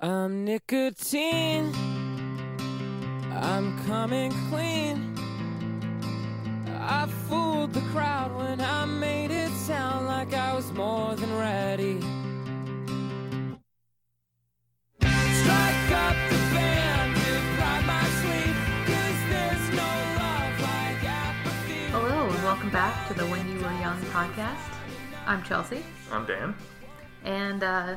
I'm nicotine. I'm coming clean. I fooled the crowd when I made it sound like I was more than ready. Strike up the band to pride my sleep, 'cause there's no love like apathy. Hello, and welcome back to the When You Were Young podcast. I'm Chelsea, I'm Dan. and uh,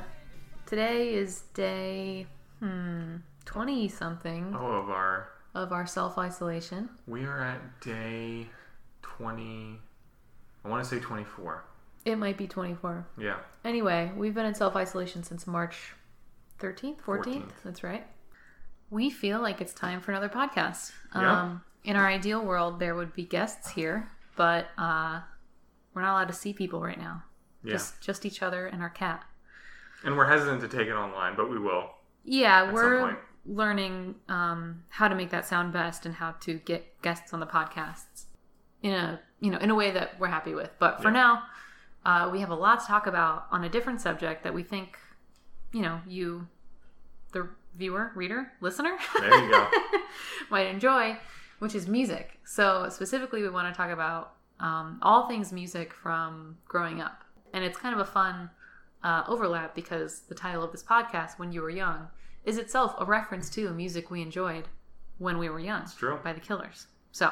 today is day hmm twenty something Oh, of our of our self isolation. we are at day twenty. I want to say twenty-four. It might be twenty four. Yeah, Anyway, we've been in self isolation since March thirteenth, fourteenth. 14th. That's right. We feel like it's time for another podcast. Yeah. Um, in our ideal world, there would be guests here, but uh, we're not allowed to see people right now. yeah. Just just each other and our cat. And we're hesitant to take it online, but we will. Yeah, we're learning um, how to make that sound best and how to get guests on the podcasts in a you know in a way that we're happy with. But for Yeah. now, uh, we have a lot to talk about on a different subject that we think you know you, the viewer, reader, listener, There you go. might enjoy, which is music. So specifically, we want to talk about um, all things music from growing up, and it's kind of a fun uh, overlap because the title of this podcast, "When You Were Young," is itself a reference to music we enjoyed when we were young. It's true. by the Killers. So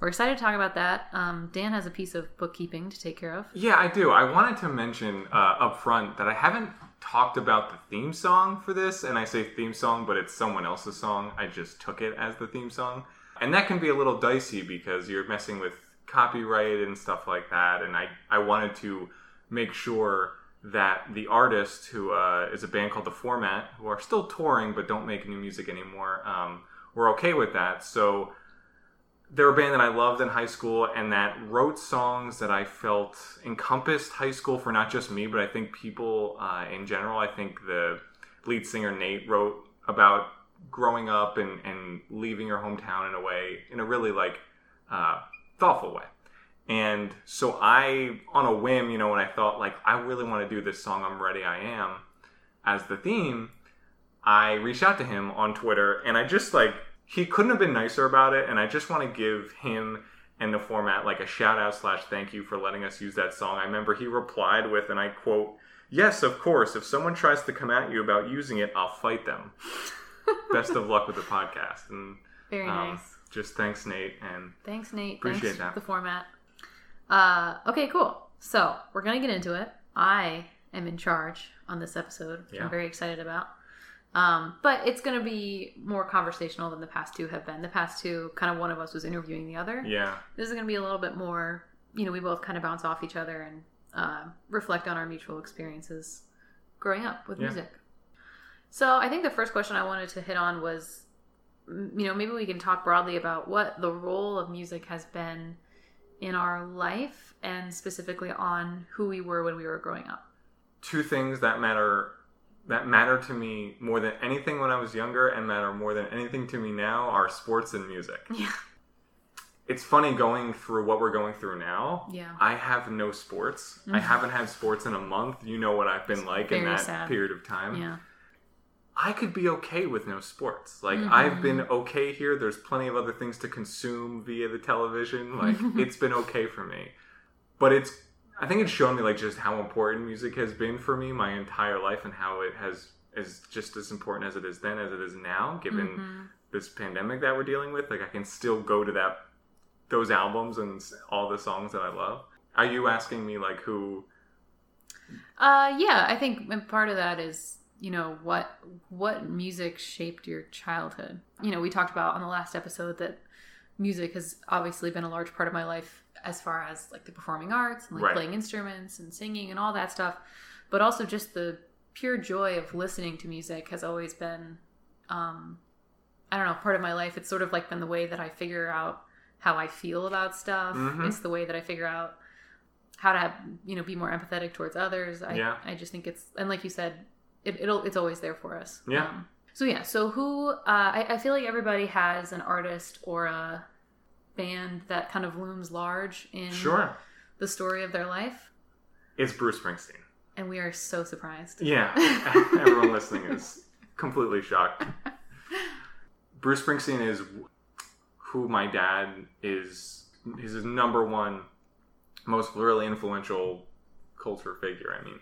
we're excited to talk about that. Um, Dan has a piece of bookkeeping to take care of. Yeah, I do. I wanted to mention uh, up front that I haven't talked about the theme song for this, and I say theme song, but it's someone else's song. I just took it as the theme song, and that can be a little dicey because you're messing with copyright and stuff like that. And I I wanted to make sure that the artist, who uh, is a band called The Format, who are still touring but don't make new music anymore, um, were okay with that. So they're a band that I loved in high school and that wrote songs that I felt encompassed high school for not just me, but I think people uh, in general. I think the lead singer Nate wrote about growing up and, and leaving your hometown in a way, in a really like uh, thoughtful way. And so I, on a whim, you know, when I thought like I really want to do this song, I'm ready, I am, as the theme, I reached out to him on Twitter and I just like he couldn't have been nicer about it and I just want to give him and the format like a shout out slash thank you for letting us use that song. I remember he replied with and I quote, Yes, of course, if someone tries to come at you about using it, I'll fight them. Best of luck with the podcast. And Very um, nice. just thanks Nate and Thanks, Nate. Appreciate Thanks that. the format. Uh, okay, cool. So we're gonna get into it. I am in charge on this episode, which Yeah. I'm very excited about. Um, but it's gonna be more conversational than the past two have been. The past two, kind of one of us was interviewing the other. yeah. This is gonna be a little bit more. You know, we both kind of bounce off each other and uh, reflect on our mutual experiences growing up with Yeah. music. So I think the first question I wanted to hit on was, you know, maybe we can talk broadly about what the role of music has been in our life and specifically on who we were when we were growing up. Two things that matter that matter to me more than anything when I was younger and matter more than anything to me now are sports and music. Yeah. It's funny going through what we're going through now. Yeah. I have no sports. I mm-hmm. haven't had sports in a month. You know what I've been like in that sad. period of time. Yeah. I could be okay with no sports. Like Mhm. I've been okay here. There's plenty of other things to consume via the television. Like it's been okay for me. But it's I think it's shown me like just how important music has been for me my entire life and how it has is just as important as it is then as it is now given Mhm. this pandemic that we're dealing with. Like I can still go to that those albums and all the songs that I love. Are you asking me like who Uh, yeah, I think part of that is you know what what music shaped your childhood. You know, we talked about on the last episode that music has obviously been a large part of my life as far as like the performing arts and like Right. playing instruments and singing and all that stuff, but also just the pure joy of listening to music has always been um I don't know, part of my life. It's sort of like been the way that I figure out how I feel about stuff. Mhm. It's the way that I figure out how to have, you know be more empathetic towards others. I Yeah. I just think it's and like you said, it, it'll it's always there for us. Yeah. Um, so yeah, so who uh, I, I feel like everybody has an artist or a band that kind of looms large in Sure. the story of their life, It's Bruce Springsteen. and we are so surprised. Yeah. Everyone listening is completely shocked. Bruce Springsteen is who my dad is. He's his number one, most really influential culture figure. I mean,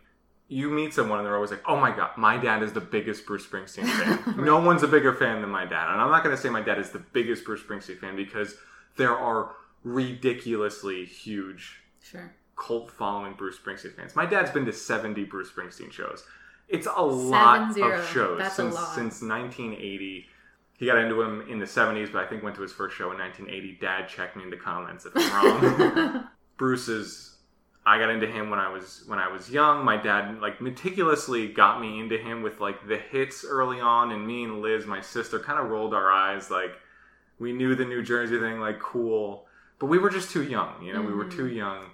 you meet someone and they're always like, "Oh my god, my dad is the biggest Bruce Springsteen fan." No one's a bigger fan than my dad, and I'm not going to say my dad is the biggest Bruce Springsteen fan because there are ridiculously huge Sure. cult following Bruce Springsteen fans. My dad's been to 70 Bruce Springsteen shows. It's a lot zero. of shows That's since since 1980. He got into him in the 70s, but I think went to his first show in 1980. Dad, check me in the comments if I'm wrong. Bruce is I got into him when I was when I was young. My dad like meticulously got me into him with like the hits early on, and me and Liz, my sister, kind of rolled our eyes like we knew the New Jersey thing, like cool, but we were just too young. You know, we were too young.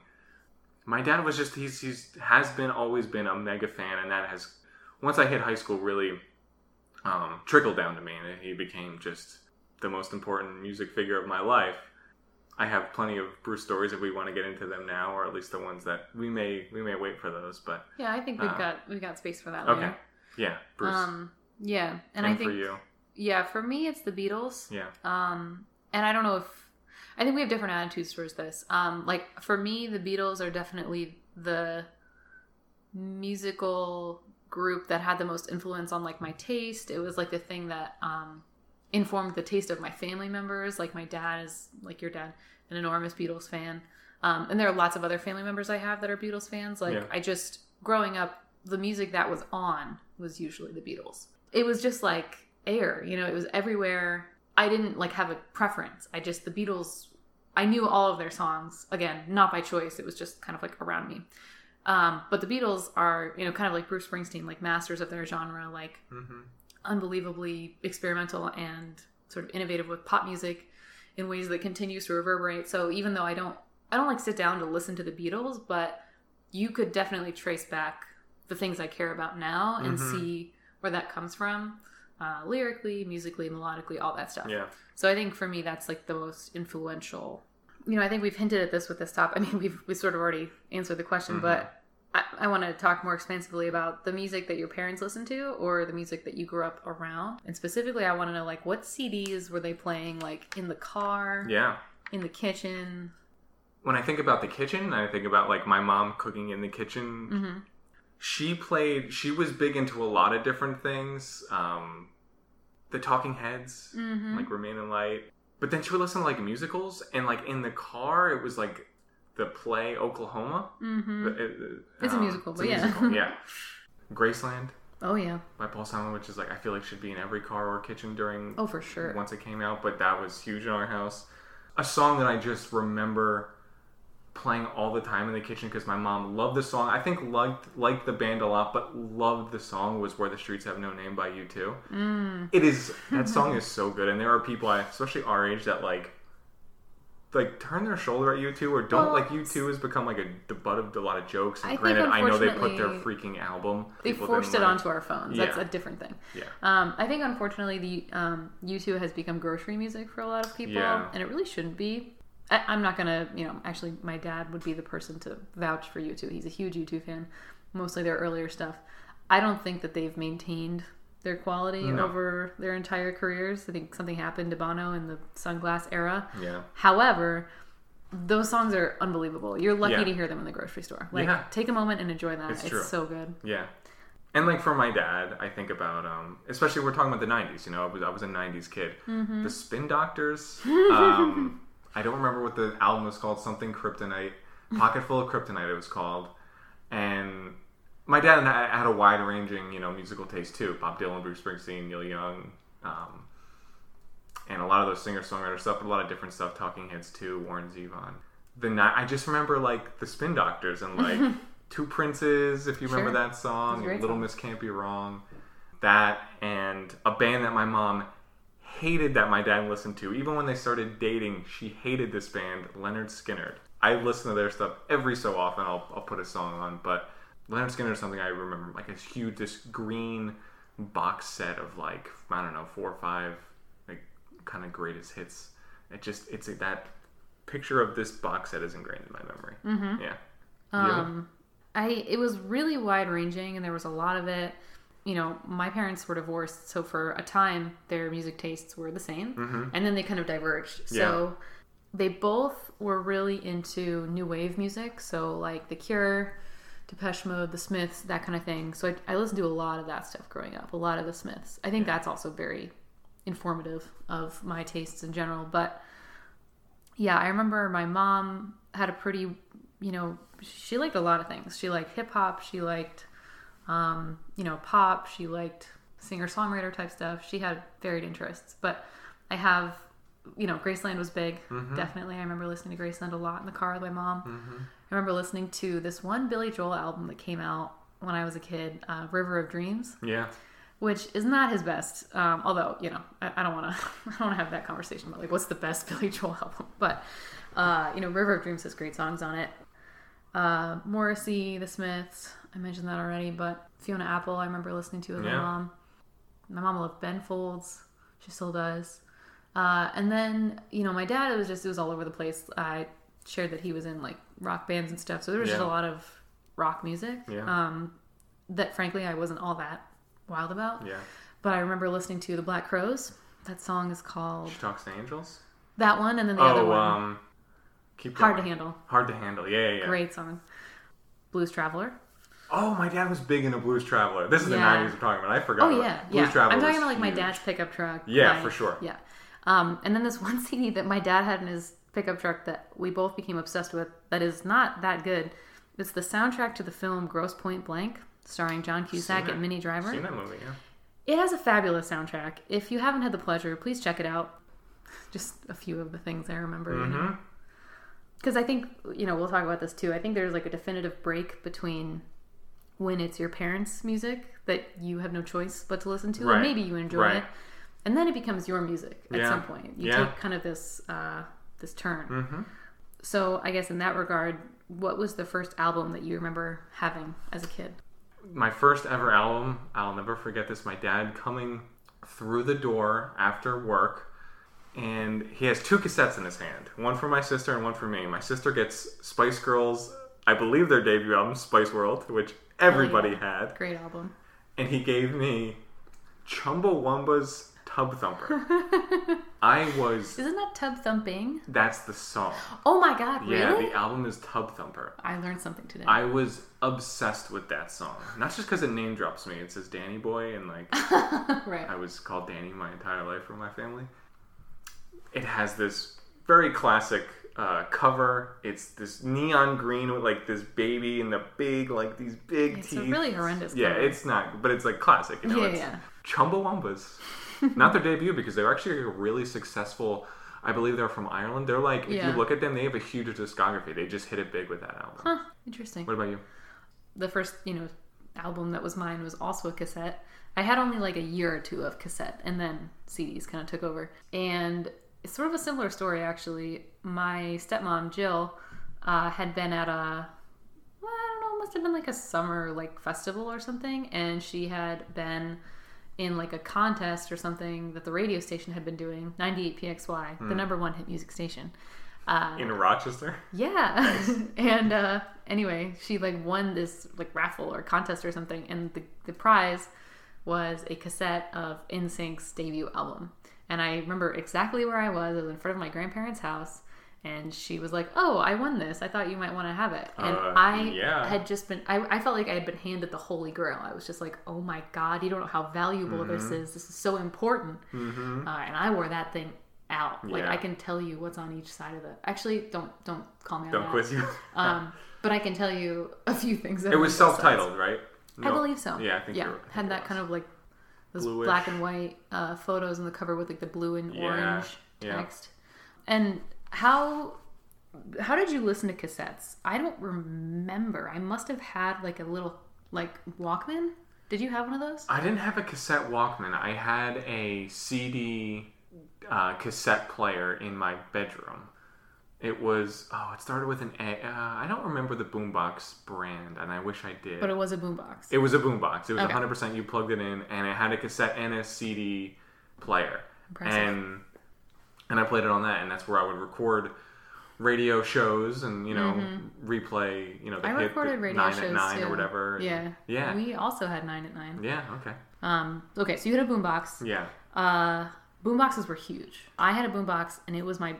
My dad was just he's he's has been always been a mega fan, and that has once I hit high school really um, trickled down to me, and he became just the most important music figure of my life. I have plenty of Bruce stories if we want to get into them now, or at least the ones that we may we may wait for those. But Yeah, I think we've Uh, got we've got space for that. okay, later. yeah, Bruce, Um. Yeah, and, and, I think for you, yeah, for me it's the Beatles. yeah, Um, and I don't know if I think we have different attitudes towards this. Um, like for me, the Beatles are definitely the musical group that had the most influence on like my taste. It was like the thing that um, informed the taste of my family members. Like my dad is like your dad, an enormous Beatles fan. Um, and there are lots of other family members I have that are Beatles fans. Like Yeah. I just growing up, the music that was on was usually the Beatles. It was just like air, you know, it was everywhere. I didn't like have a preference. I just the Beatles I knew all of their songs. Again, not by choice. It was just kind of like around me. Um, but the Beatles are, you know, kind of like Bruce Springsteen, like masters of their genre, like hmm unbelievably experimental and sort of innovative with pop music in ways that continues to reverberate. So even though I don't I don't like sit down to listen to the Beatles, but you could definitely trace back the things I care about now and Mhm. see where that comes from. Uh, lyrically, musically, melodically, all that stuff. yeah, So I think for me, that's like the most influential. You know, I think we've hinted at this with this top. I mean, we've we sort of already answered the question, Mhm. but I, I want to talk more expansively about the music that your parents listened to or the music that you grew up around. And specifically, I want to know like what CDs were they playing, like in the car, yeah. in the kitchen. When I think about the kitchen, I think about like my mom cooking in the kitchen. hmm she played she was big into a lot of different things um the talking heads hmm like remain in light but then she would listen to like musicals and like in the car it was like the play oklahoma hmm The- it- It's a um, musical, it's but yeah. musical, yeah graceland Oh yeah. by paul simon which is like i feel like should be in every car or kitchen during Oh for sure. once it came out, but that was huge in our house. A song that I just remember playing all the time in the kitchen because my mom loved the song. I think liked liked the band a lot, but loved the song was "Where the Streets Have No Name" by U2. Mm. It is that song is so good, and there are people, especially our age, that like like turn their shoulder at U2 or don't Well, like U2 has become like a the butt of a lot of jokes. And I granted, I know they put their freaking album. They forced it like. onto our phones. That's a different thing. Yeah. Um, I think unfortunately the um, U2 has become grocery music for a lot of people, Yeah. and it really shouldn't be. I, I'm not gonna, you know, actually, my dad would be the person to vouch for U2. He's a huge U2 fan, mostly their earlier stuff. I don't think that they've maintained their quality No. over their entire careers. I think something happened to Bono in the Sunglass era. Yeah. However, those songs are unbelievable. You're lucky Yeah. to hear them in the grocery store. Like, Yeah. take a moment and enjoy that. It's It's, so good. Yeah. And like for my dad, I think about um, especially we're talking about the '90s. You know, I was I was a '90s kid. Mm-hmm. The Spin Doctors. Um, I don't remember what the album was called. Something Kryptonite, Pocket Full of Kryptonite. It was called. And my dad and I had a wide ranging, you know, musical taste too. Bob Dylan, Bruce Springsteen, Neil Young, um, and a lot of those singer songwriter stuff, but a lot of different stuff. Talking Heads too, Warren Zevon. The ni- I just remember like the Spin Doctors and like Two Princes, if you remember that song, Little song. Miss Can't Be Wrong. That and a band that my mom hated that my dad listened to. Even when they started dating, she hated this band, Lynyrd Skynyrd. I listen to their stuff every so often. I'll, I'll put a song on, but Lynyrd Skynyrd is something I remember. Like a huge, this green box set of like I don't know four or five like kind of greatest hits. It just it's that picture of this box set is ingrained in my memory. Mm-hmm. Yeah. Um, I it was really wide ranging, and there was a lot of it. you know, my parents were divorced, so for a time their music tastes were the same, and then they kind of diverged. So they both were really into new wave music, so like The Cure, Depeche Mode, The Smiths, that kind of thing. So I, I listened to a lot of that stuff growing up, a lot of The Smiths. I think that's also very informative of my tastes in general. But yeah, I remember my mom had a pretty, you know, she liked a lot of things. She liked hip hop, she liked, um, you know, pop, she liked singer songwriter type stuff. She had varied interests. But I have, you know, Graceland was big, definitely. I remember listening to Graceland a lot in the car with my mom. I remember listening to this one Billy Joel album that came out when I was a kid, uh, River of Dreams Yeah. which is not his best. Um, although you know, I, don't want to, I don't want to have that conversation about like what's the best Billy Joel album. But uh, you know, River of Dreams has great songs on it. Uh, Morrissey, The Smiths, I mentioned that already. But Fiona Apple, I remember listening to with my mom. My mom loved Ben Folds. She still does. Uh, and then you know, my dad it was just it was all over the place. I shared that he was in like rock bands and stuff, so there was just a lot of rock music. Yeah. Um, that frankly I wasn't all that wild about. Yeah. But I remember listening to the Black Crowes. That song is called She talks to angels. that one, and then the other one. um, keep Hard to. Handle. Hard to handle. Yeah, yeah, yeah. Great song. Blues Traveler. Oh, my dad was big into Blues Traveler. This is the 90s we're talking about. I forgot. Oh yeah, Blues yeah. Traveler I'm talking about like my huge. dad's pickup truck. Yeah, for sure. Yeah. Um, and then this one CD that my dad had in his pickup truck that we both became obsessed with. That is not that good. It's the soundtrack to the film Grosse Pointe Blank, starring John Cusack and. Minnie Driver. Seen that movie, yeah. It has a fabulous soundtrack. If you haven't had the pleasure, please check it out. Just a few of the things I remember. You know. Mhm. because I think you know we'll talk about this too. I think there's like a definitive break between when it's your parents' music that you have no choice but to listen to, Right. and maybe you enjoy Right. it, and then it becomes your music at Yeah. some point. You Yeah. take kind of this uh, this turn. Mhm. So I guess in that regard, what was the first album that you remember having as a kid? my first ever album i'll never forget this my dad coming through the door after work and he has two cassettes in his hand one for my sister and one for me my sister gets spice girls i believe their debut album spice world which everybody had Great album. and he gave me chumbawamba's tub thumper i was Isn't that Tub Thumping? that's the song Oh my God! really? yeah the album is tub thumper I learned something today. I was obsessed with that song. Not just because it name drops me. It says Danny Boy, and like right. I was called Danny my entire life from my family. It has this very classic uh, cover. It's this neon green with like this baby and the big like these big It's teeth. a really horrendous. yeah, cover. it's not, but it's like classic. You know, Yeah, it's yeah. Chumbawambas. Not their debut because they're actually a really successful. I believe they're from Ireland. They're like, if Yeah. you look at them, they have a huge discography. They just hit it big with that album. Huh, interesting. What about you? the first you know album that was mine was also a cassette i had only like a year or two of cassette and then cds kind of took over and it's sort of a similar story actually my stepmom jill uh, had been at a well, i don't know it must have been like a summer like festival or something and she had been in like a contest or something that the radio station had been doing 98 pxy the number one hit music station uh, In Rochester? yeah. and uh, anyway, she like won this like raffle or contest or something, and the, the prize was a cassette of NSYNC's debut album. And I remember exactly where I was. I was in front of my grandparents' house, and she was like, "Oh, I won this. I thought you might want to have it." And Uh, I yeah. had just been. I, I felt like I had been handed the holy grail. I was just like, "Oh my god, you don't know how valuable this Mm-hmm. is. This is so important." Uh, and I wore that thing out. Like Yeah. I can tell you what's on each side of the. Actually, don't don't call me on Don't that. quiz you. Um, but I can tell you a few things. That it was on both sides. self-titled, right? I believe so. Yeah, I think yeah. think Had that was. kind of like those Bluish. black and white uh, photos on the cover with like the blue and Yeah, orange text. And how how did you listen to cassettes? I don't remember. I must have had like a little like Walkman. Did you have one of those? I didn't have a cassette Walkman. I had a CD uh, cassette player in my bedroom. It was oh, it started with an A. Uh, I don't remember the boombox brand, and I wish I did. But it was a boombox. It was a boombox. It was Okay. 100% you plugged it in, and it had a cassette and a CD player. Impressive. And and I played it on that, and that's where I would record radio shows and you know replay you know the Mm-hmm. I hit recorded radio nine shows at nine too. or whatever. Yeah. Yeah. We also had nine at nine. Yeah. Okay. Um. Okay, so you had a boombox. Yeah. Uh, boomboxes were huge. I had a boombox, and it was my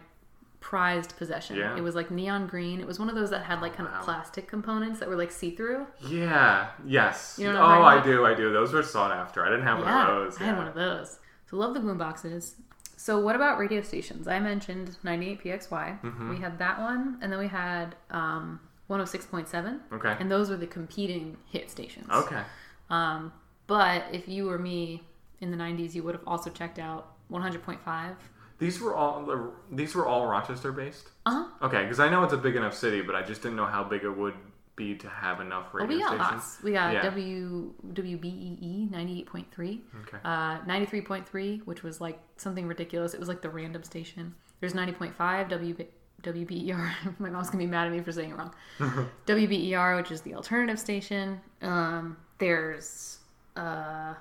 prized possession. Yeah. It was like neon green. It was one of those that had like kind Wow. of plastic components that were like see through. Yeah. Yes. You know oh, I'm I do. I do. Those were sought after. I didn't have one of those. I had one of those. So love the boomboxes. So what about radio stations? I mentioned 98PXY. Mm-hmm. We had that one, and then we had um, 106.7, Okay. and those were the competing hit stations. Okay. Um, but if you were me in the 90s, you would have also checked out 100.5. These were all these were all Rochester based. Uh huh. Okay, because I know it's a big enough city, but I just didn't know how big it would be to have enough Well, radio we got stations. lots. We got Yeah. W WBEE 98.3, Okay. uh, 93.3, which was like something ridiculous. It was like the random station. There's 90.5 W WBER. My mom's gonna be mad at me for saying it wrong. WBER, which is the alternative station. Um, there's uh,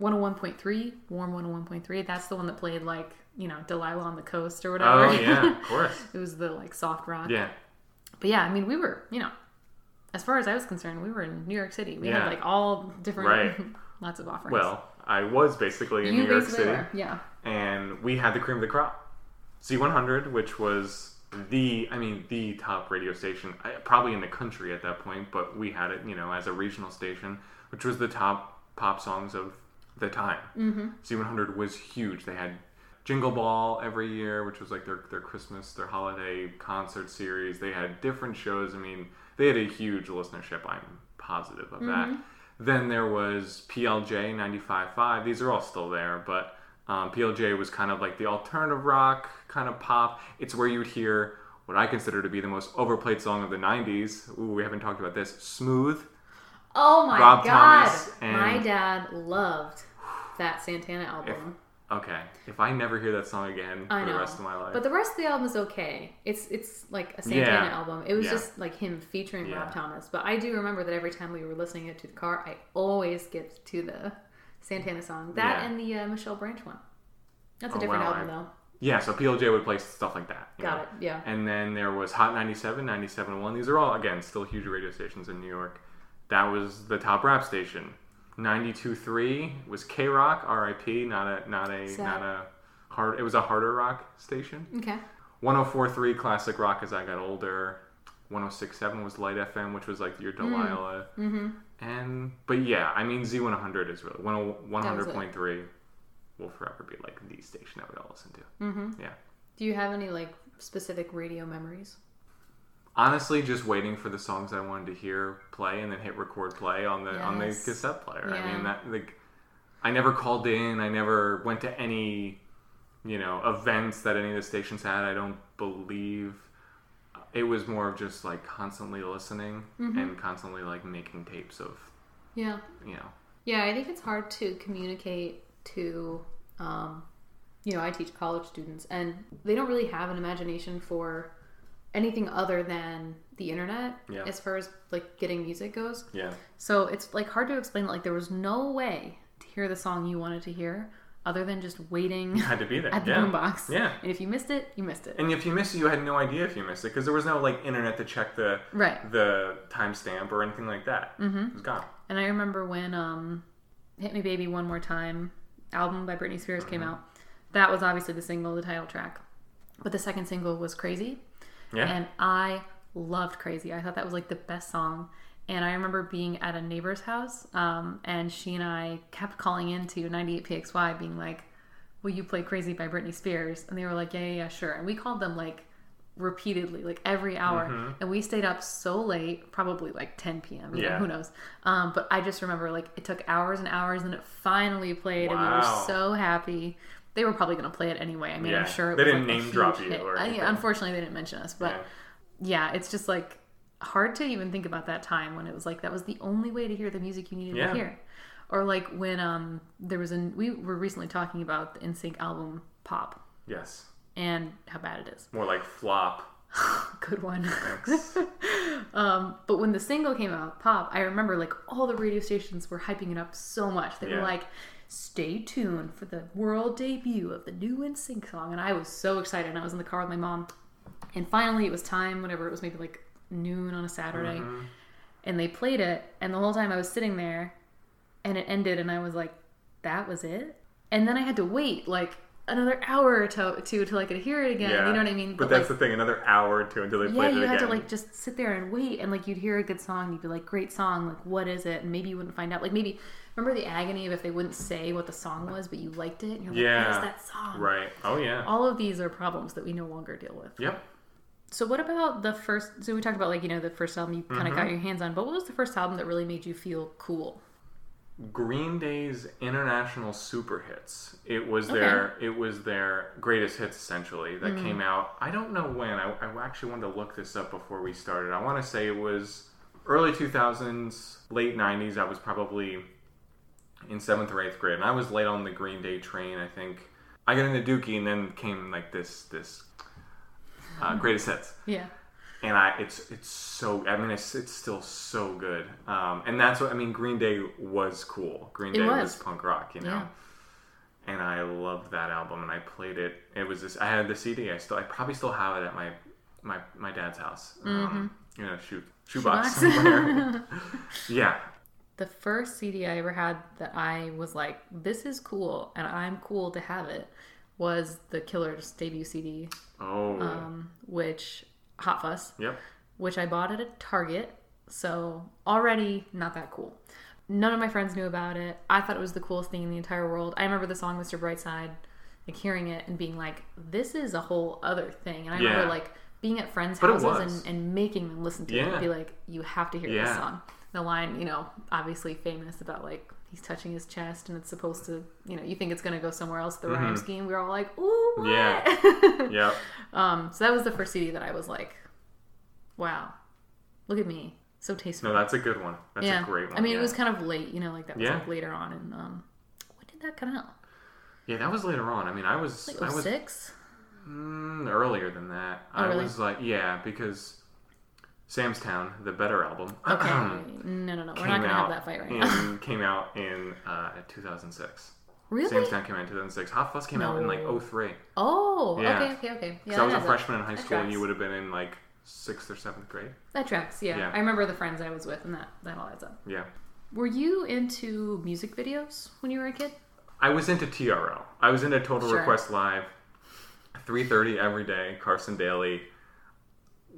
101.3, Warm 101.3. That's the one that played like you know Delilah on the Coast or whatever. Oh yeah, of course. it was the like soft rock. Yeah. But yeah, I mean, we were, you know, as far as I was concerned, we were in New York City. We had like all different, Right. lots of offerings. Well, I was basically in you New York City, were, yeah. and we had the cream of the crop, Z100, which was the, I mean, the top radio station, probably in the country at that point. But we had it, you know, as a regional station, which was the top pop songs of the time. Mm-hmm. Z100 was huge. They had Jingle Ball every year, which was like their their Christmas, their holiday concert series. They had different shows. I mean, they had a huge listenership. I'm positive of that. Then there was PLJ 95.5. These are all still there, but um, PLJ was kind of like the alternative rock kind of pop. It's where you would hear what I consider to be the most overplayed song of the 90s. Ooh, we haven't talked about this. Smooth. Oh my Rob god, Thomas and- my dad loved that Santana album. Okay, if I never hear that song again for I know, the rest of my life. but the rest of the album is okay. It's it's like a Santana Yeah. album. It was Yeah. just like him featuring Yeah. Rob Thomas. But I do remember that every time we were listening it to the car, I always skipped to the Santana song. That and the uh, Michelle Branch one. That's a Oh, different wow, album though. yeah, so PLJ would play stuff like that. Got know? it. Yeah. And then there was Hot 97, 97.1. These are all, again, still huge radio stations in New York. That was the top rap station. 92.3 was K Rock, RIP, not a, not a, Sad. not a hard, it was a harder rock station. Okay. 104.3 classic rock as I got older. 106.7 was Light FM, which was like your Delilah. Mm-hmm. And, but yeah, I mean, Z100 is really, 10 That was it. 100.3 will forever be like the station that we all listen to. Mm-hmm. Yeah. Do you have any like specific radio memories? Honestly just waiting for the songs I wanted to hear play and then hit record play on the on the cassette player. I mean that like I never called in, I never went to any you know events that any of the stations had. I don't believe it was more of just like constantly listening Mm-hmm. and constantly like making tapes of Yeah. you know Yeah, I think it's hard to communicate to, um, you know, I teach college students, and they don't really have an imagination for anything other than the internet Yeah. as far as like getting music goes. yeah So it's like hard to explain. Like there was no way to hear the song you wanted to hear other than just waiting had to be there. at the yeah. boombox. Yeah. And if you missed it, you missed it. And if you missed it, you had no idea if you missed it because there was no like internet to check the Right. the timestamp or anything like that. Mm-hmm. It was gone. And I remember when um, "Hit Me Baby One More Time" album by Britney Spears came Mm-hmm. out. That was obviously the single, the title track. But the second single was "Crazy," Yeah. and I loved "Crazy." I thought that was like the best song. And I remember being at a neighbor's house, um, and she and I kept calling into 98PXY, being like, "Will you play Crazy by Britney Spears?" And they were like, "Yeah, yeah, yeah, sure." And we called them like repeatedly, like every hour, Mm-hmm. and we stayed up so late, probably like 10 p.m. You know, Yeah. who knows? Um, but I just remember like it took hours and hours, and it finally played, and we were so happy. They were probably going to play it anyway. I mean, Yeah. I'm sure it They didn't like, name drop you or yeah, unfortunately, they didn't mention us, but Yeah. yeah, it's just like hard to even think about that time when it was like that was the only way to hear the music you needed Yeah. to hear. Or like when um there was a we were recently talking about the NSYNC album Pop Yes. and how bad it is. More like flop. Good one. Thanks. um, but when the single came out, Pop, I remember like all the radio stations were hyping it up so much. They were like, "Stay tuned for the world debut of the new NSYNC song," and I was so excited. And I was in the car with my mom, And finally, it was time, whenever it was maybe like noon on a Saturday, Mm-hmm. and they played it. And the whole time I was sitting there, and it ended, and I was like, "That was it." And then I had to wait like another hour or to, to till I could hear it again. Yeah. You know what I mean? But, like, that's the thing. Another hour or two until they yeah, played it again. Yeah, you had to like just sit there and wait, and like you'd hear a good song, you'd be like, "Great song! Like, what is it?" And maybe you wouldn't find out. Like, maybe remember the agony of if they wouldn't say what the song was, but you liked it, and you're like, Yeah. "What is that song?" right. Oh yeah. All of these are problems that we no longer deal with. Yep. So, what about the first? So, we talked about like you know the first album you kind of Mm-hmm. got your hands on, but what was the first album that really made you feel cool? Green Day's international super hits. It was their it was their greatest hits essentially that Mm. came out. I don't know when. I, I actually wanted to look this up before we started. I want to say it was early 2000s, late 90s. I was probably in seventh or eighth grade, and I was late on the Green Day train. I think I got into Dookie, and then came like this this uh, greatest hits Yeah, and I it's it's so I mean it's it's still so good. Um, and that's what I mean. Green Day was cool. Green Day was. was. punk rock, you know. Yeah. And I loved that album, and I played it. It was this. I had the CD. I still I probably still have it at my my my dad's house. Um, you know, shoe shoebox Mm-hmm. Shoebox. somewhere. yeah. The first CD I ever had that I was like, "This is cool," and I'm cool to have it, was the Killers debut CD, Oh. um, which Hot Fuss. yep. which I bought at a Target. So already not that cool. None of my friends knew about it. I thought it was the coolest thing in the entire world. I remember the song Mr. Brightside, like hearing it and being like, this is a whole other thing. And I Yeah. remember like being at friends' But houses and, and making them listen to it and be like, you have to hear this song. The line, you know, obviously famous about like he's touching his chest and it's supposed to, you know, you think it's gonna go somewhere else. The rhyme scheme. We were all like, ooh, what? Mm-hmm. Yeah. Um, so that was the first CD that I was like, wow, look at me, so tasteful. No, that's a good one. That's yeah, a great one. I mean, yeah. it was kind of late, you know, like that was Yeah. like later on. And um, when did that come out? Yeah, that was later on. I mean, I was Like I was 06? Mm, earlier than that. Oh, I really? was like, yeah, because Sam's Town, the better album, Okay. no, no, no. We're not gonna have that fight right now. in, came out in uh, 2006. really? Sam's Town came out in 2006. Hot Fuss came out in like No. 03. Oh, Yeah. okay, okay, okay. Yeah, so I was a up. freshman in high That school, and tracks. you would have been in like sixth or seventh grade. That tracks. Yeah. Yeah. I remember the friends I was with, and that that all adds up. Yeah. Were you into music videos when you were a kid? I was into TRL. I was into Total Sure. Request Live. 3:30 every day. Carson Daly.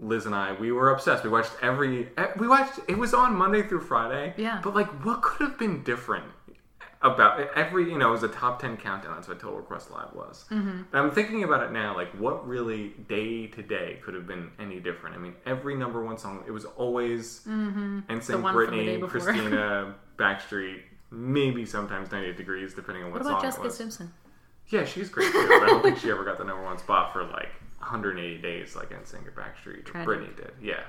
Liz and I, we were obsessed. We watched every. eh, We watched. It was on Monday through Friday. Yeah. But like, what could have been different about every? You know, it was a top ten countdown. That's what Total Request Live was. Mm-hmm. I'm thinking about it now. Like, what really day to day could have been any different? I mean, every number one song. It was always mm-hmm. NSYNC, one from the day Britney. Christina, Backstreet. Maybe sometimes 98 Degrees, depending on what, What song about it Jessica was. Simpson? Yeah, she's great too. but I don't think she ever got the number one spot for like 180 days, like NSYNC or Backstreet. Or Tragic. Britney did. Yeah,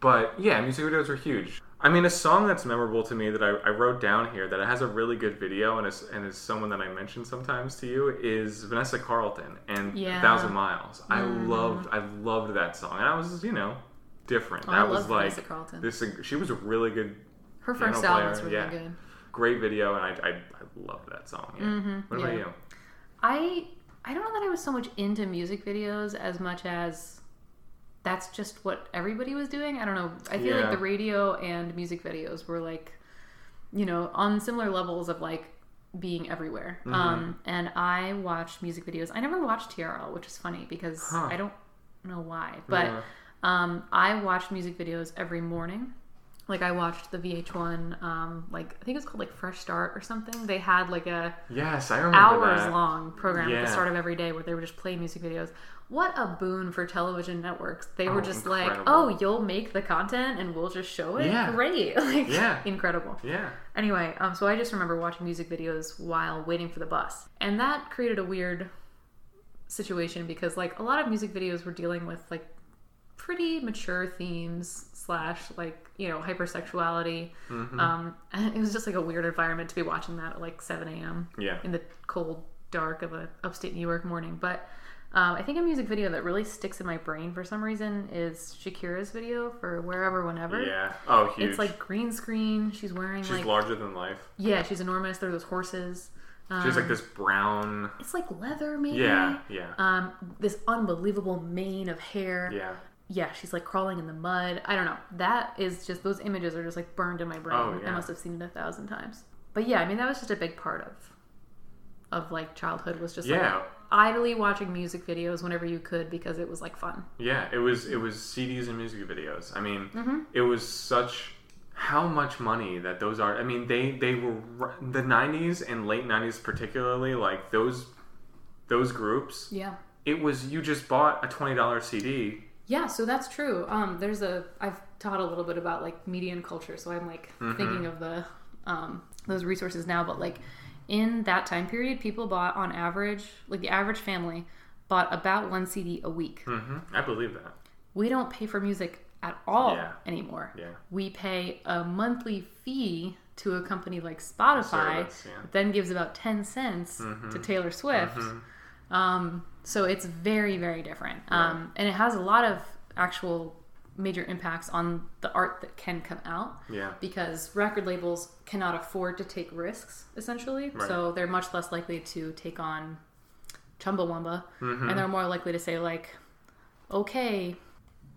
but yeah, music videos were huge. I mean, a song that's memorable to me that I, I wrote down here that it has a really good video and is and is someone that I mention sometimes to you is Vanessa Carlton and Yeah. A Thousand Miles. I mm. loved I loved that song, and I was you know different. Oh, that I was love like Vanessa Carlton. this. She was a really good Her first player, albums were yeah. really good. great video, and I I, I loved that song. Yeah. Mm-hmm, what about you? I I don't know that I was so much into music videos as much as that's just what everybody was doing. I don't know. I feel Yeah. like the radio and music videos were like, you know, on similar levels of like being everywhere. Mm-hmm. Um, and I watched music videos. I never watched TRL, which is funny because Huh. I don't know why, but Yeah. um, I watched music videos every morning. Like I watched the VH1, um, like I think it's called like Fresh Start or something. They had like a Yes, I remember hours that. long program at the start of every day where they were just playing music videos. What a boon for television networks. They were Oh, just incredible. like, "Oh, you'll make the content and we'll just show it." Yeah. Great. Like Yeah. incredible. Yeah. Anyway, um so I just remember watching music videos while waiting for the bus. And that created a weird situation because like a lot of music videos were dealing with like pretty mature themes slash like you know hypersexuality um and it was just like a weird environment to be watching that at like 7 a.m Yeah. in the cold dark of a upstate New York morning. But um, I think a music video that really sticks in my brain for some reason is Shakira's video for Wherever Whenever. Yeah. Oh, huge. It's like green screen. She's wearing she's like larger than life. yeah, she's enormous. There are those horses. She has like this brown. It's like leather, maybe. Yeah, yeah, Um, this unbelievable mane of hair. yeah. Yeah, she's like crawling in the mud. I don't know. That is just those images are just like burned in my brain. Oh, yeah. I must have seen it a thousand times. But yeah, I mean that was just a big part of of like childhood was just Yeah. like idly watching music videos whenever you could because it was like fun. Yeah, it was it was CDs and music videos. I mean, Mm-hmm. it was such how much money that those are. I mean, they they were the '90s and late '90s particularly like those those groups. Yeah. It was you just bought a twenty dollar CD. Yeah, so that's true. Um, there's a I've taught a little bit about like media and culture, so I'm like Mm-hmm. thinking of the um, those resources now. But like in that time period, people bought on average, like the average family bought about one CD a week. hmm I believe that. We don't pay for music at all Yeah. anymore. Yeah. We pay a monthly fee to a company like Spotify, Service, yeah. that then gives about ten cents to Taylor Swift. Mm-hmm. Um, so it's very, very different. Um, and it has a lot of actual major impacts on the art that can come out Yeah. because record labels cannot afford to take risks, essentially. Right. So they're much less likely to take on Chumbawamba. Mm-hmm. And they're more likely to say, like, okay,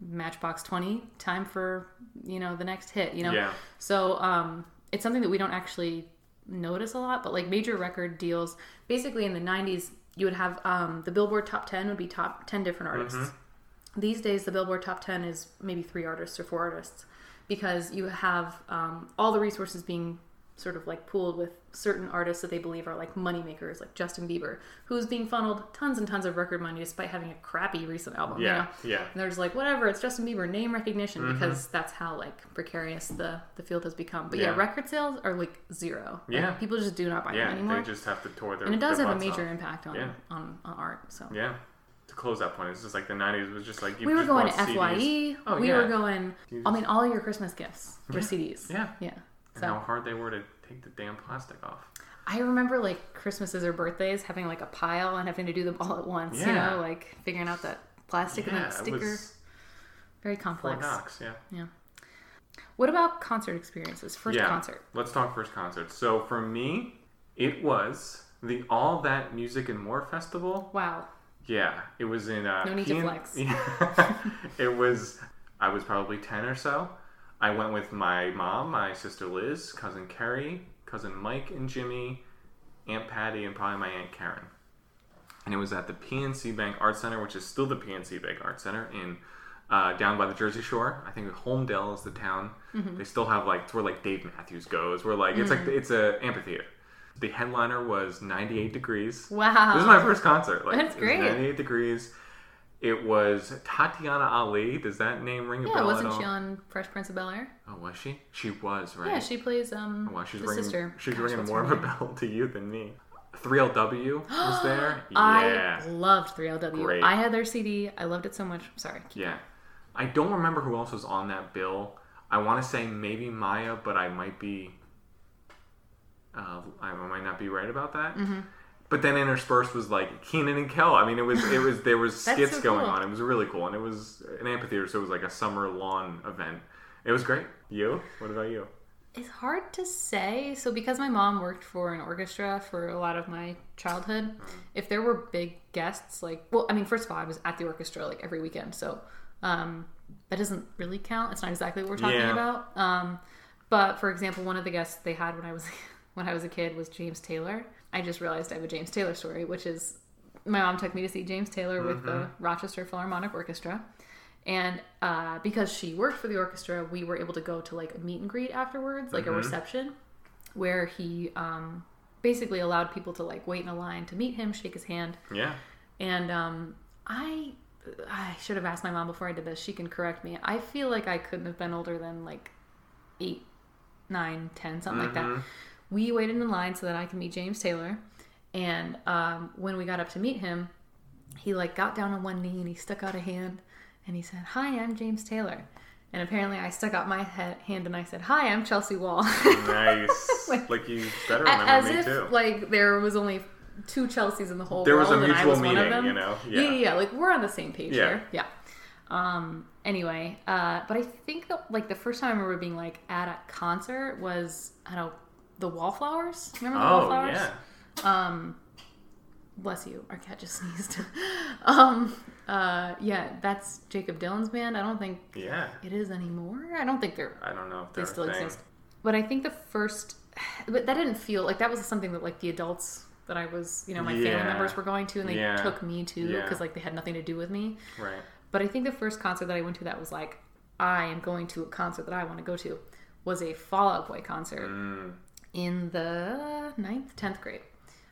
Matchbox 20, time for, you know, the next hit, you know? Yeah. So um, it's something that we don't actually notice a lot, but like major record deals, basically in the 90s, you would have um, the Billboard Top 10 would be top 10 different artists. Mm-hmm. These days, the Billboard Top 10 is maybe three artists or four artists because you have um, all the resources being sort of like pooled with certain artists that they believe are like money makers, like Justin Bieber, who's being funneled tons and tons of record money despite having a crappy recent album. you Yeah. know? Yeah. And just like whatever, it's Justin Bieber name recognition mm-hmm. because that's how like precarious the the field has become. But yeah, Yeah. record sales are like zero. Like, Yeah. people just do not buy them anymore, They just have to tour their. and it does have a major off. impact on, Yeah. on on art. So Yeah. To close that point, it's just like the '90s was just like you we were going to. Fye. Oh, we yeah. were going. You I mean, all your Christmas gifts were CDs. Yeah. yeah. And how hard they were to take the damn plastic off. I remember like Christmases or birthdays having like a pile and having to do them all at once. You know, like figuring out that plastic and Yeah, that it sticker. Very complex. Knox. Yeah. Yeah. What about concert experiences? First yeah. concert. Let's talk first concert. So for me, it was the All That Music and More Festival. Wow. Yeah, it was in. Uh, No need to flex. It was. I was probably ten or so. I went with my mom, my sister Liz, cousin Kerry, cousin Mike and Jimmy, Aunt Patty, and probably my Aunt Karen. And it was at the PNC Bank Art Center, which is still the PNC Bank Art Center in uh, down by the Jersey Shore. I think Holmdel is the town. Mm-hmm. They still have like it's where like Dave Matthews goes. Where like it's Mm. like it's a amphitheater. The headliner was 98 degrees. Wow. This is my first concert. Like, That's great. 98 degrees. It was Tatiana Ali. Does that name ring a bell? Yeah, wasn't she on Fresh Prince of Bel Air? Oh, was she? She was, right? Yeah, she plays um Wow, she's the ringing, sister. She's Gosh, ringing more of a bell to you than me. 3LW was there. I loved 3LW. Great. I had their CD. I loved it so much. Sorry. Yeah. I don't remember who else was on that bill. I want to say maybe Maya, but I might be. Uh, I might not be right about that. Mm-hmm. But then interspersed was like Kenan and Kel. I mean, it was it was there was skits so going cool. on. It was really cool, and it was an amphitheater, so it was like a summer lawn event. It was great. You? What about you? It's hard to say. So because my mom worked for an orchestra for a lot of my childhood, if there were big guests, like well, I mean, first of all, I was at the orchestra like every weekend, so um, that doesn't really count. It's not exactly what we're talking Yeah. about. Um, but for example, one of the guests they had when I was when I was a kid was James Taylor. I just realized I have a James Taylor story, which is my mom took me to see James Taylor with the Rochester Philharmonic Orchestra. And uh, because she worked for the orchestra, we were able to go to like a meet and greet afterwards, like a reception, where he um, basically allowed people to like wait in a line to meet him, shake his hand. Yeah. And um, I, I should have asked my mom before I did this. She can correct me. I feel like I couldn't have been older than like eight, nine, ten, something like that. We waited in line so that I could meet James Taylor. And um, when we got up to meet him, he like got down on one knee and he stuck out a hand and he said, "Hi, I'm James Taylor." And apparently, I stuck out my he- hand and I said, "Hi, I'm Chelsea Wall." Nice. like you better remember As me if too. like there was only two Chelseas in the whole There was world a and I mutual was meeting, you know? Yeah. Yeah. yeah. Like we're on the same page Yeah. here. Yeah. Um. Anyway, uh, but I think that like the first time I remember being like at a concert was I don't know the Wallflowers. Remember the oh Wallflowers? yeah. Um, bless you. Our cat just sneezed. um, uh, yeah, that's Jakob Dylan's band. I don't think Yeah. it is anymore. I don't think they're I don't know if they still exist. But I think the first, but that didn't feel like that was something that like the adults that I was, you know, my family members were going to, and they Yeah. took me to Yeah. because like they had nothing to do with me. Right. But I think the first concert that I went to that was like, I am going to a concert that I want to go to, was a Fall Out Boy concert Mm. In the ninth, tenth grade.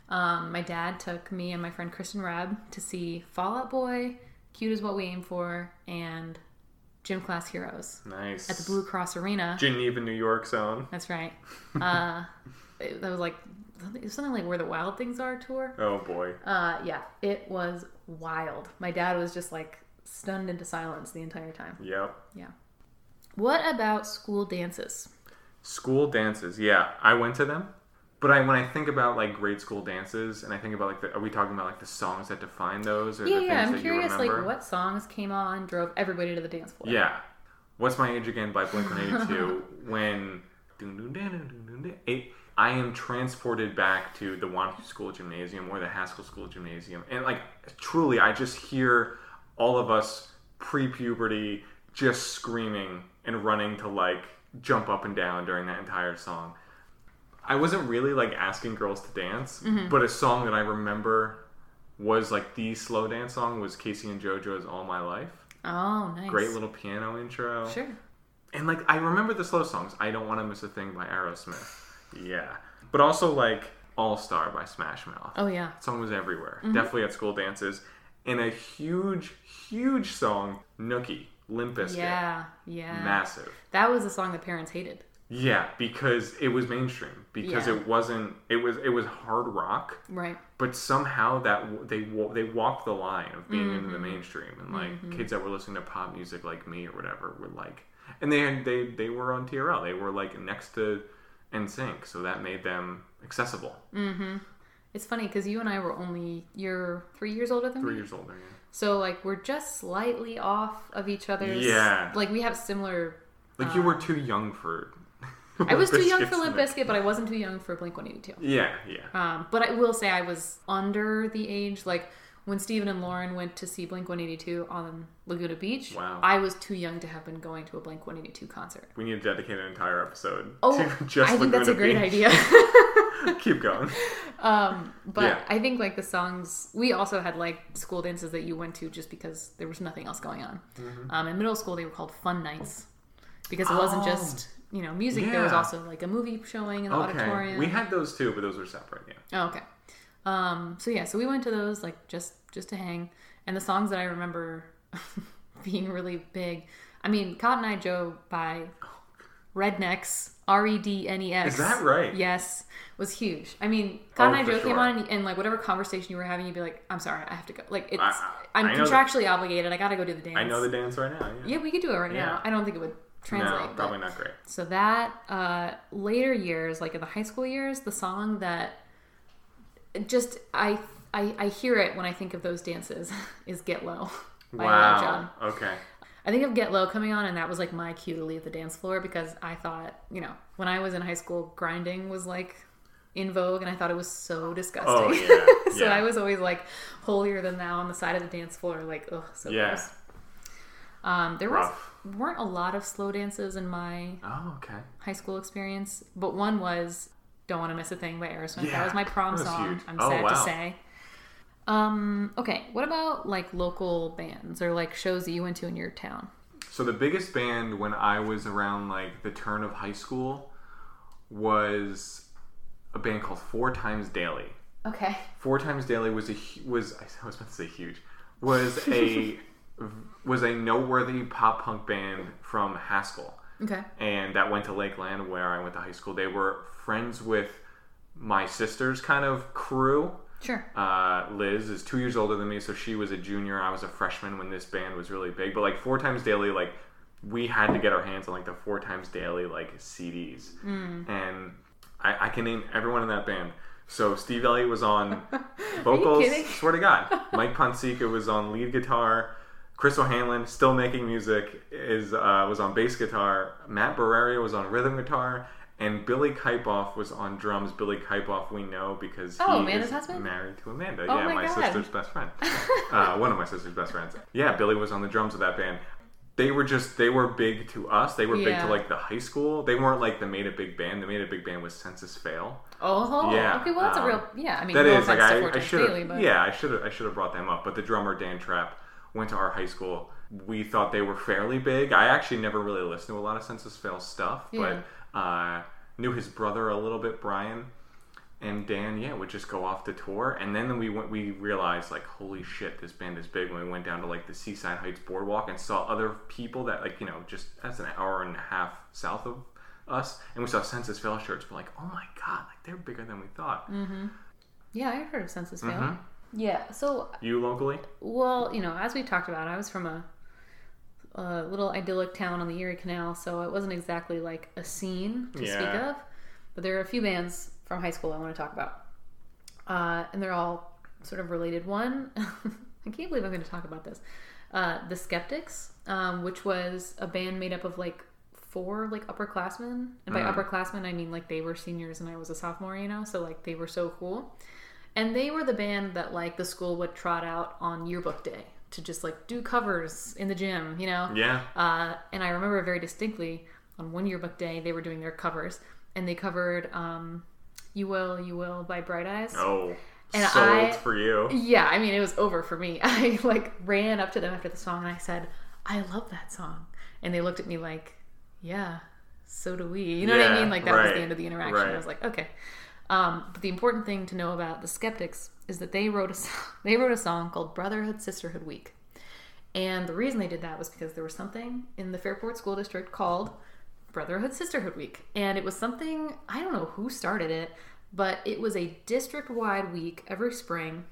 Um, my dad took me and my friend Kristen Rab to see Fall Out Boy, Cute is What We Aim For, and Gym Class Heroes Nice. at the Blue Cross Arena. Geneva, New York zone. That's right. Uh, that was like something like Where the Wild Things Are tour. Oh boy. Uh, yeah, it was wild. My dad was just like stunned into silence the entire time. Yep. Yeah. What about school dances? School dances. Yeah, I went to them. But I, when I think about like grade school dances, and I think about like, the, are we talking about like the songs that define those, or Yeah, the yeah. things I'm that curious, you like what songs came on, drove everybody to the dance floor. Yeah. What's My Age Again by Blink 182 when dun, dun, dun, dun, dun, dun, dun, it, I am transported back to the Wanty School Gymnasium or the Haskell School Gymnasium. And like truly I just hear all of us pre puberty just screaming and running to like jump up and down during that entire song. I wasn't really like asking girls to dance, Mm-hmm. but a song that I remember was like the slow dance song was K-Ci and JoJo's All My Life Oh, nice. great little piano intro. Sure. And like I remember the slow songs. I don't want to miss a thing by Aerosmith. Yeah. But also like All Star by Smash Mouth. Oh yeah. That song was everywhere. Mm-hmm. Definitely at school dances. And a huge, huge song, Nookie, Limp Bizkit. Yeah. Yeah. Massive. That was a song that parents hated. Yeah, because it was mainstream. Because Yeah. it wasn't. It was. It was hard rock. Right. But somehow that they they walked the line of being into the Mm-hmm. mainstream, and like kids that were listening to pop music like me or whatever were like, and they had, they they were on TRL. They were like next to NSYNC, so that made them accessible. Mm-hmm. It's funny because you and I were only you're three years older than Three me. years older. Yeah. So like we're just slightly off of each other's. Yeah. Like we have similar. Like you were too young for. I was too young for Limp Bizkit. But I wasn't too young for Blink One Eighty Two. Yeah, yeah. Um, but I will say I was under the age like when Stephen and Lauren went to see Blink 182 on Laguna Beach. Wow. I was too young to have been going to a Blink 182 concert. We need to dedicate an entire episode Oh, to just I think that's a great Beach. idea. Keep going. um, but Yeah. I think like the songs we also had like school dances that you went to just because there was nothing else going on. Mm-hmm. Um, in middle school they were called fun nights because it wasn't Oh. just you know music. There was also like a movie showing in the Okay, auditorium. we had those too, but those were separate. Yeah. Oh, okay. Um, so yeah, so we went to those like just just to hang, and the songs that I remember being really big. I mean, Cotton Eye Joe by Rednex, R E D N E X. Is that right? Yes, was huge. I mean, Cotton Oh, Eye for Joe came on, and, and like whatever conversation you were having, you'd be like, "I'm sorry, I have to go." Like it's, I- I- I'm I know contractually obligated. I got to go do the dance. I know the dance right now. Yeah. Yeah, we could do it right Yeah. now. I don't think it would translate. no, but- probably not great. so that uh, later years, like in the high school years, the song that just I I, I hear it when I think of those dances is "Get Low" by. Wow. Okay. I think of "Get Low" coming on, and that was like my cue to leave the dance floor because I thought, you know, when I was in high school, grinding was like in vogue, and I thought it was so disgusting. Oh, yeah, so yeah. I was always like holier than thou on the side of the dance floor, like ugh, so Yeah. gross. Um, there Rough. was weren't a lot of slow dances in my Oh, okay. high school experience, but one was "Don't Want to Miss a Thing" by Aerosmith. Yeah, that was my prom that was song. huge. I'm Oh, sad to say. Um. Okay. What about like local bands or like shows that you went to in your town? So the biggest band when I was around like the turn of high school was a band called Four Times Daily. Okay. Four Times Daily was a was I was about to say huge was a was a noteworthy pop punk band from Haskell, Okay. and that went to Lakeland where I went to high school. They were friends with my sister's kind of crew. Sure. Uh, Liz is two years older than me, so she was a junior. I was a freshman when this band was really big. But like four times daily, like we had to get our hands on like the four times daily like CDs, and I, I can name everyone in that band. So Steve Elliott was on vocals. Swear to God, Mike Ponsica was on lead guitar. Chris O'Hanlon, still making music, is uh, was on bass guitar. Matt Barreria was on rhythm guitar, And Billy Kipoff was on drums. Billy Kipoff, we know because he Oh, Amanda's is husband? married to Amanda. Oh yeah, my my, sister's best friend. uh, one of my sister's best friends. Yeah, Billy was on the drums of that band. They were just they were big to us. They were big to like the high school. They weren't like the Made a Big Band. The Made a Big Band was Senses Fail. Oh, Yeah, Okay, well that's a um, real. Yeah, I mean, That no is like I, I should have but yeah I should have I should have brought them up. But the drummer Dan Trapp went to our high school. We thought they were fairly big. I actually never really listened to a lot of Senses Fail stuff, Yeah. but uh, knew his brother a little bit, Brian. And Dan, yeah, would just go off to tour, and then we went. We realized, like, holy shit, this band is big. When we went down to like the Seaside Heights Boardwalk and saw other people that, like, you know, just that's an hour and a half south of us, and we saw Senses Fail shirts. We're like, oh my god, like they're bigger than we thought. Mm-hmm. yeah, I heard of Senses Fail. Mhm. Yeah, so You locally? Well, you know, as we talked about, I was from a, a little idyllic town on the Erie Canal, so it wasn't exactly like a scene to speak of. But there are a few bands from high school I want to talk about, uh, and they're all sort of related. One, I can't believe I'm going to talk about this. Uh, the Skeptics, um, which was a band made up of like four like upperclassmen, and by Mm. upperclassmen I mean like they were seniors and I was a sophomore, you know, so like they were so cool. And they were the band that like the school would trot out on yearbook day to just like do covers in the gym, you know? Yeah. Uh, and I remember very distinctly on one yearbook day they were doing their covers and they covered um, "You Will, You Will" by Bright Eyes. Oh, And I- for you. Yeah, I mean it was over for me. I like ran up to them after the song and I said, "I love that song," and they looked at me like, "Yeah, so do we." You know what I mean? Like that was the end of the interaction. right. I was like, "Okay." Um, but the important thing to know about the Skeptics is that they wrote a so- they wrote a song called Brotherhood Sisterhood Week, and the reason they did that was because there was something in the Fairport School District called Brotherhood Sisterhood Week, and it was something I don't know who started it, but it was a district-wide week every spring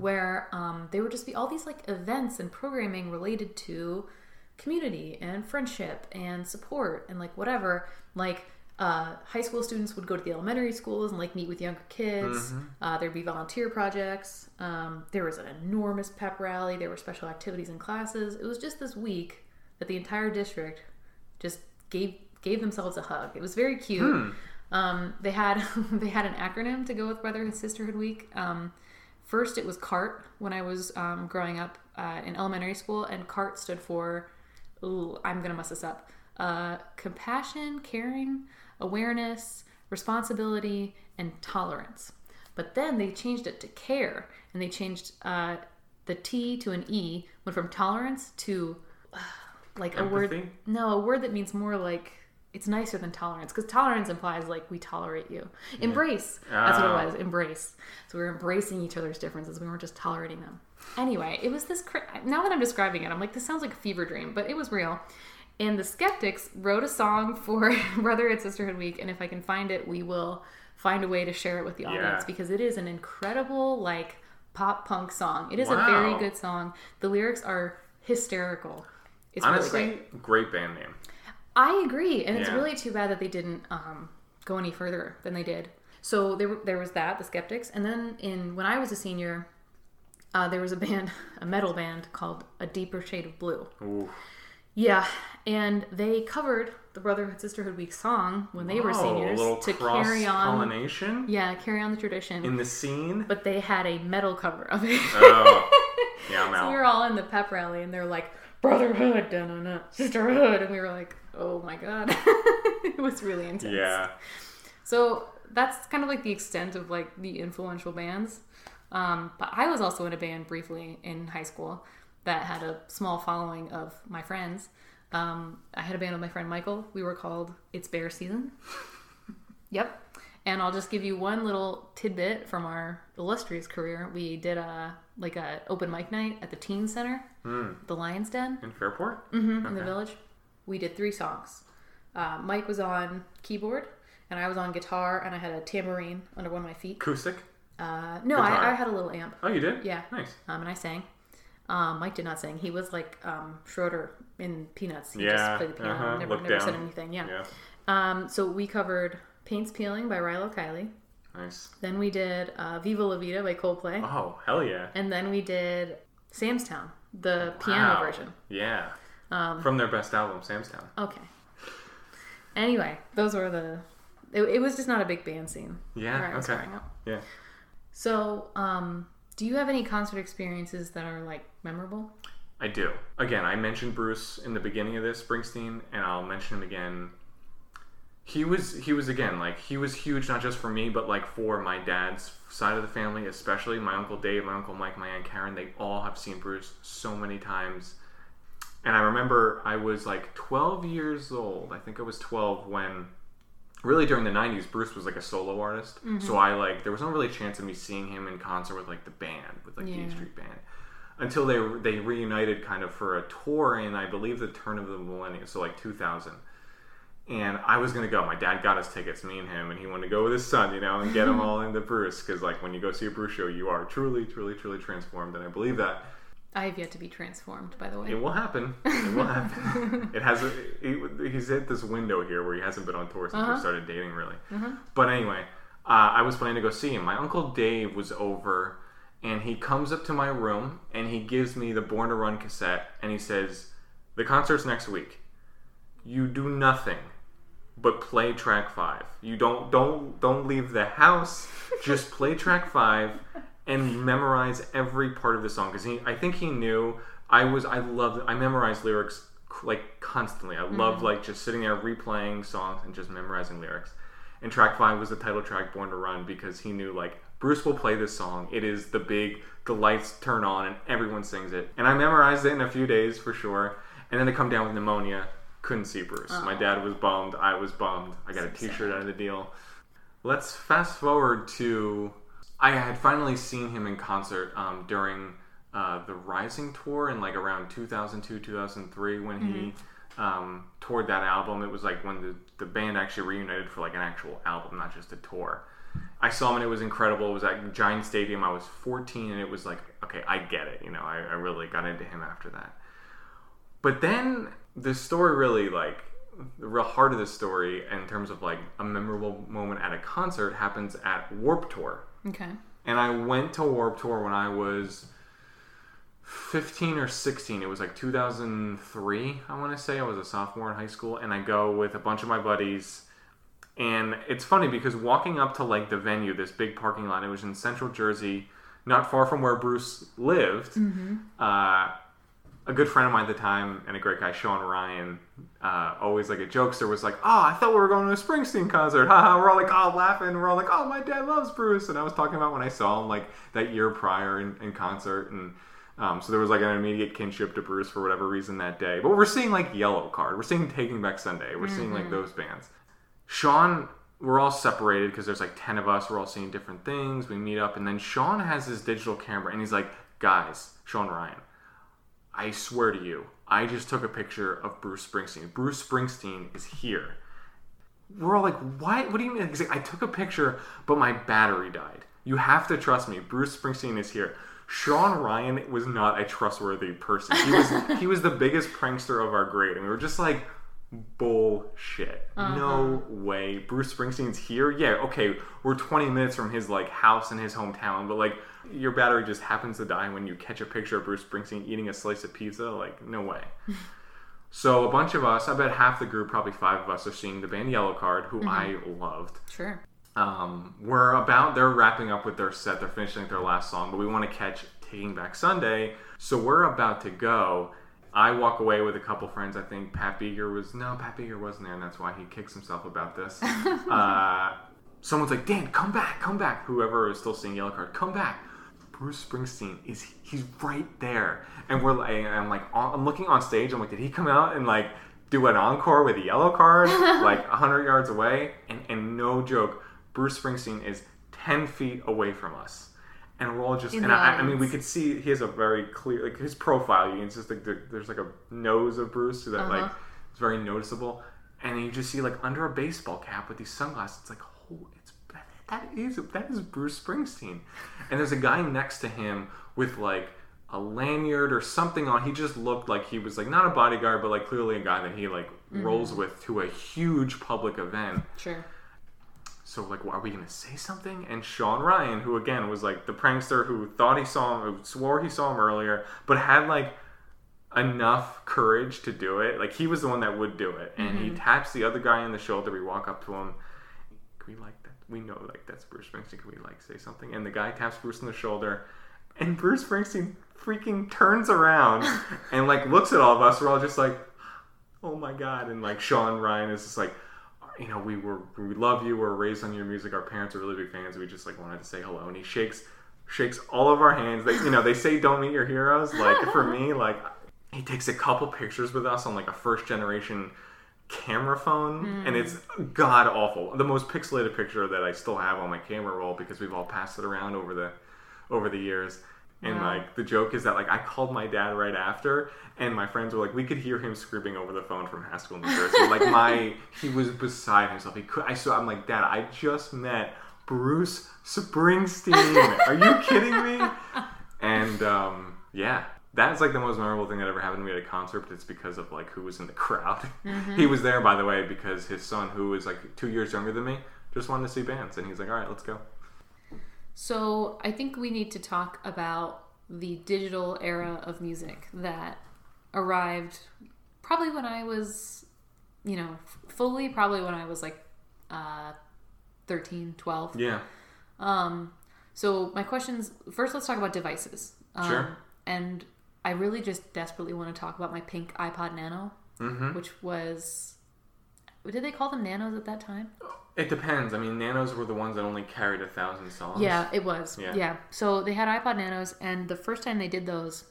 where um, there would just be all these like events and programming related to community and friendship and support and like whatever. Like uh, high school students would go to the elementary schools and like meet with younger kids. Uh, there'd be volunteer projects. Um, there was an enormous pep rally. There were special activities and classes. It was just this week that the entire district just gave gave themselves a hug. It was very cute. Um, they had they had an acronym to go with Brotherhood Sisterhood Week. Um, first, it was CART when I was um, growing up uh, in elementary school, and CART stood for ooh, I'm gonna mess this up. Uh, compassion, caring, awareness, responsibility, and tolerance. But then they changed it to care, and they changed uh, the T to an E. Went from tolerance to uh, like a word. No, a word that means more like it's nicer than tolerance because tolerance implies like we tolerate you. Embrace. That's what Ah. it was. Embrace. So we were embracing each other's differences. We weren't just tolerating them. Anyway, it was this. Cra- now that I'm describing it, I'm like, this sounds like a fever dream, but it was real. And the Skeptics wrote a song for Brotherhood Sisterhood Week, and if I can find it, we will find a way to share it with the audience Yeah. because it is an incredible like pop punk song. It is a very good song. The lyrics are hysterical. It's really Honestly, great. great band name. I agree, and it's really too bad that they didn't um, go any further than they did. So there, there was that, the Skeptics, and then in when I was a senior, uh, there was a band, a metal band called A Deeper Shade of Blue. Ooh. Yeah, and they covered the Brotherhood Sisterhood Week song when they were seniors a to carry on. pollination Yeah, carry on the tradition. in the scene. but they had a metal cover of it. oh, yeah, I'm So we out. were all in the pep rally, and they're like, "Brotherhood, da na na, sisterhood," and we were like, "Oh my god!" it was really intense. Yeah, So that's kind of like the extent of like the influential bands. Um, but I was also in a band briefly in high school that had a small following of my friends. Um, I had a band with my friend Michael. We were called It's Bear Season. yep. And I'll just give you one little tidbit from our illustrious career. We did a like a open mic night at the Teen Center, the Lions Den in Fairport. in the village. We did three songs. Uh, Mike was on keyboard, and I was on guitar, and I had a tambourine under one of my feet. Acoustic. Uh, no, I, I had a little amp, Oh, you did? Yeah. Nice. um, and I sang. Um, Mike did not sing. He was like um, Schroeder in Peanuts. He Yeah, just played the piano, uh-huh, never, never said anything. Yeah. Yeah. Um, so we covered Paints Peeling by Rilo Kiley. Nice. Then we did uh, Viva La Vida by Coldplay. Oh, hell yeah. And then we did Sam's Town, the piano Wow. version. Yeah. Um, From their best album, Sam's Town. Okay. Anyway, those were the it, it was just not a big band scene. Yeah, where I was okay. Yeah. So, um, do you have any concert experiences that are like memorable? I do. Again, I mentioned Bruce in the beginning of this Springsteen, and I'll mention him again. He was he was again like he was huge not just for me but like for my dad's side of the family especially my uncle Dave my uncle Mike my aunt Karen they all have seen Bruce so many times and I remember I was like 12 years old I think I was 12 when really during the 90s Bruce was like a solo artist mm-hmm. so I like there was no really chance of me seeing him in concert with like the band with like the Yeah. E Street Band until they they reunited kind of for a tour in I believe the turn of the millennium so like 2000 and I was gonna go. My dad got us tickets, me and him, and he wanted to go with his son, you know, and get them all into Bruce because like when you go see a Bruce show, you are truly, truly, truly transformed, and I believe that I have yet to be transformed, by the way. it will happen. It will happen. it has. A, he, he's hit this window here where he hasn't been on tour since we started dating, really. But anyway, uh, I was planning to go see him. My uncle Dave was over, and he comes up to my room and he gives me the Born to Run cassette, and he says, "The concert's next week. You do nothing." But play track five. You don't don't don't leave the house. Just play track five and memorize every part of the song because he I think he knew I was I loved I memorized lyrics like constantly. I loved like just sitting there replaying songs and just memorizing lyrics. And track five was the title track Born to Run because he knew like Bruce will play this song. It is the big the lights turn on and everyone sings it. And I memorized it in a few days for sure. And then to come down with pneumonia, couldn't see Bruce. My dad was bummed. I was bummed. I got a T-shirt out of the deal. Let's fast forward to I had finally seen him in concert um, during uh, the Rising tour in like around 2002 2003 when he um, toured that album. It was like when the, the band actually reunited for like an actual album, not just a tour. I saw him and it was incredible. It was at Giant Stadium. I was 14 and it was like, okay, I get it. You know, I, I really got into him after that. But then the story really like the real heart of the story in terms of like a memorable moment at a concert happens at Warped Tour. Okay. And I went to Warped Tour when I was 15 or 16. It was like 2003, I want to say. I was a sophomore in high school. And I go with a bunch of my buddies. And it's funny because walking up to like the venue, this big parking lot, it was in central Jersey, not far from where Bruce lived. Uh, a good friend of mine at the time and a great guy, Sean Ryan, uh, always like a jokester, was like, "Oh, I thought we were going to a Springsteen concert." Haha, we're all like, "Oh, laughing." We're all like, "Oh, my dad loves Bruce," and I was talking about when I saw him like that year prior in, in concert, and um, so there was like an immediate kinship to Bruce for whatever reason that day. But we're seeing like Yellowcard, we're seeing Taking Back Sunday, we're seeing like those bands. Sean, we're all separated because there's like 10 of us. We're all seeing different things. We meet up, and then Sean has his digital camera, and he's like, Guys, Sean Ryan, I swear to you, I just took a picture of Bruce Springsteen. Bruce Springsteen is here. We're all like, What? What do you mean? Like, I took a picture, but my battery died. You have to trust me. Bruce Springsteen is here. Sean Ryan was not a trustworthy person. He was he was the biggest prankster of our grade, and we were just like, bullshit. Uh-huh. No way. Bruce Springsteen's here. Yeah, okay, we're 20 minutes from his like house in his hometown, but like your battery just happens to die when you catch a picture of Bruce Springsteen eating a slice of pizza. Like, no way. so a bunch of us, I bet half the group, probably five of us, are seeing the band Yellowcard, who I loved. Sure. Um, we're about they're wrapping up with their set. They're finishing their last song, but we want to catch Taking Back Sunday. So we're about to go. I walk away with a couple friends. I think Pat Beeger was no, Pat Beeger wasn't there, and that's why he kicks himself about this. uh, someone's like, "Dan, come back, come back!" Whoever is still seeing Yellowcard, come back. Bruce Springsteen is he's right there, and we're like, I'm like, I'm looking on stage. I'm like, did he come out and like do an encore with a Yellowcard, like hundred yards away? And and no joke, Bruce Springsteen is ten feet away from us. And we're all just In and I, I mean, we could see he has a very clear, like his profile. You can just like the, there's like a nose of Bruce that like Uh-huh. it's very noticeable, and you just see like under a baseball cap with these sunglasses. It's like, oh, it's that, is that is Bruce Springsteen, and there's a guy next to him with like a lanyard or something on. He just looked like he was like not a bodyguard, but like clearly a guy that he like Mm-hmm. rolls with to a huge public event. Sure. So like, are we gonna say something? And Sean Ryan, who again was like the prankster who thought he saw him, who swore he saw him earlier, but had like enough courage to do it. Like he was the one that would do it, and he taps the other guy on the shoulder. We walk up to him, we like? We know like that's Bruce Springsteen. Can we like say something?" And the guy taps Bruce on the shoulder, and Bruce Springsteen freaking turns around and like looks at all of us. We're all just like, "Oh my god!" And like Sean Ryan is just like. You know, we were we love you. We're raised on your music. Our parents are really big fans. We just like wanted to say hello. And he shakes shakes all of our hands. They, you know, they say don't meet your heroes. Like for me, like he takes a couple pictures with us on like a first generation camera phone, and it's god awful. The most pixelated picture that I still have on my camera roll because we've all passed it around over the over the years. And Wow. like the joke is that like I called my dad right after, and my friends were like, we could hear him screaming over the phone from Haskell, New Jersey. like my, he was beside himself. He could. I saw. I'm like, Dad, I just met Bruce Springsteen. Are you kidding me? And um, yeah, that's like the most memorable thing that ever happened to me at a concert. But it's because of like who was in the crowd. he was there, by the way, because his son, who was like two years younger than me, just wanted to see bands, and he's like, all right, let's go. So I think we need to talk about the digital era of music that arrived probably when I was, you know, f- fully probably when I was like uh, 13, 12. Yeah, Um, so my questions first, let's talk about devices. Um, Sure. And I really just desperately want to talk about my pink iPod Nano, Mm-hmm. which was. Did they call them nanos at that time? it depends. I mean, Nanos were the ones that only carried a thousand songs. Yeah, it was. Yeah. Yeah. So they had iPod Nanos, and the first time they did those,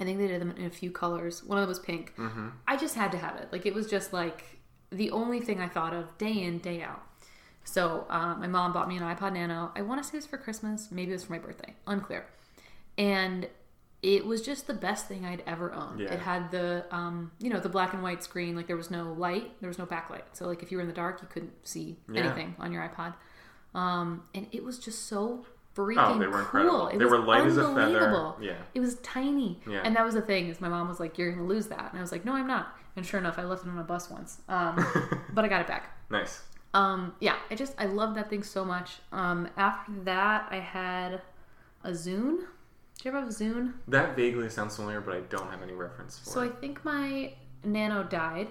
I think they did them in a few colors. One of them was pink. Mm-hmm. I just had to have it. Like it was just like the only thing I thought of day in day out. So uh, my mom bought me an iPod Nano. I want to say it was for Christmas. Maybe it was for my birthday. Unclear. And it was just the best thing I'd ever owned. Yeah. It had the, um, you know, the black and white screen. Like there was no light, there was no backlight. So like if you were in the dark, you couldn't see Yeah. anything on your iPod. Um, and it was just so freaking Oh, they were cool. incredible. It They were light as a feather. Yeah. It was tiny. Yeah. And that was the thing is my mom was like, "You're gonna lose that," and I was like, "No, I'm not." And sure enough, I left it on a bus once, um, but I got it back. Nice. Um, yeah, I just I love that thing so much. Um, after that, I had a Zune. Did you ever have a Zune? That vaguely sounds familiar, but I don't have any reference for So I think my Nano died.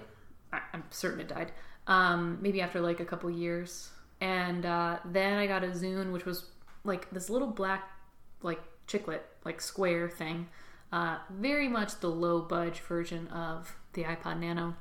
I'm certain it died. Um, maybe after like a couple years, and uh, then I got a Zune, which was like this little black, like chiclet, like square thing. Uh, very much the low budge version of the iPod Nano.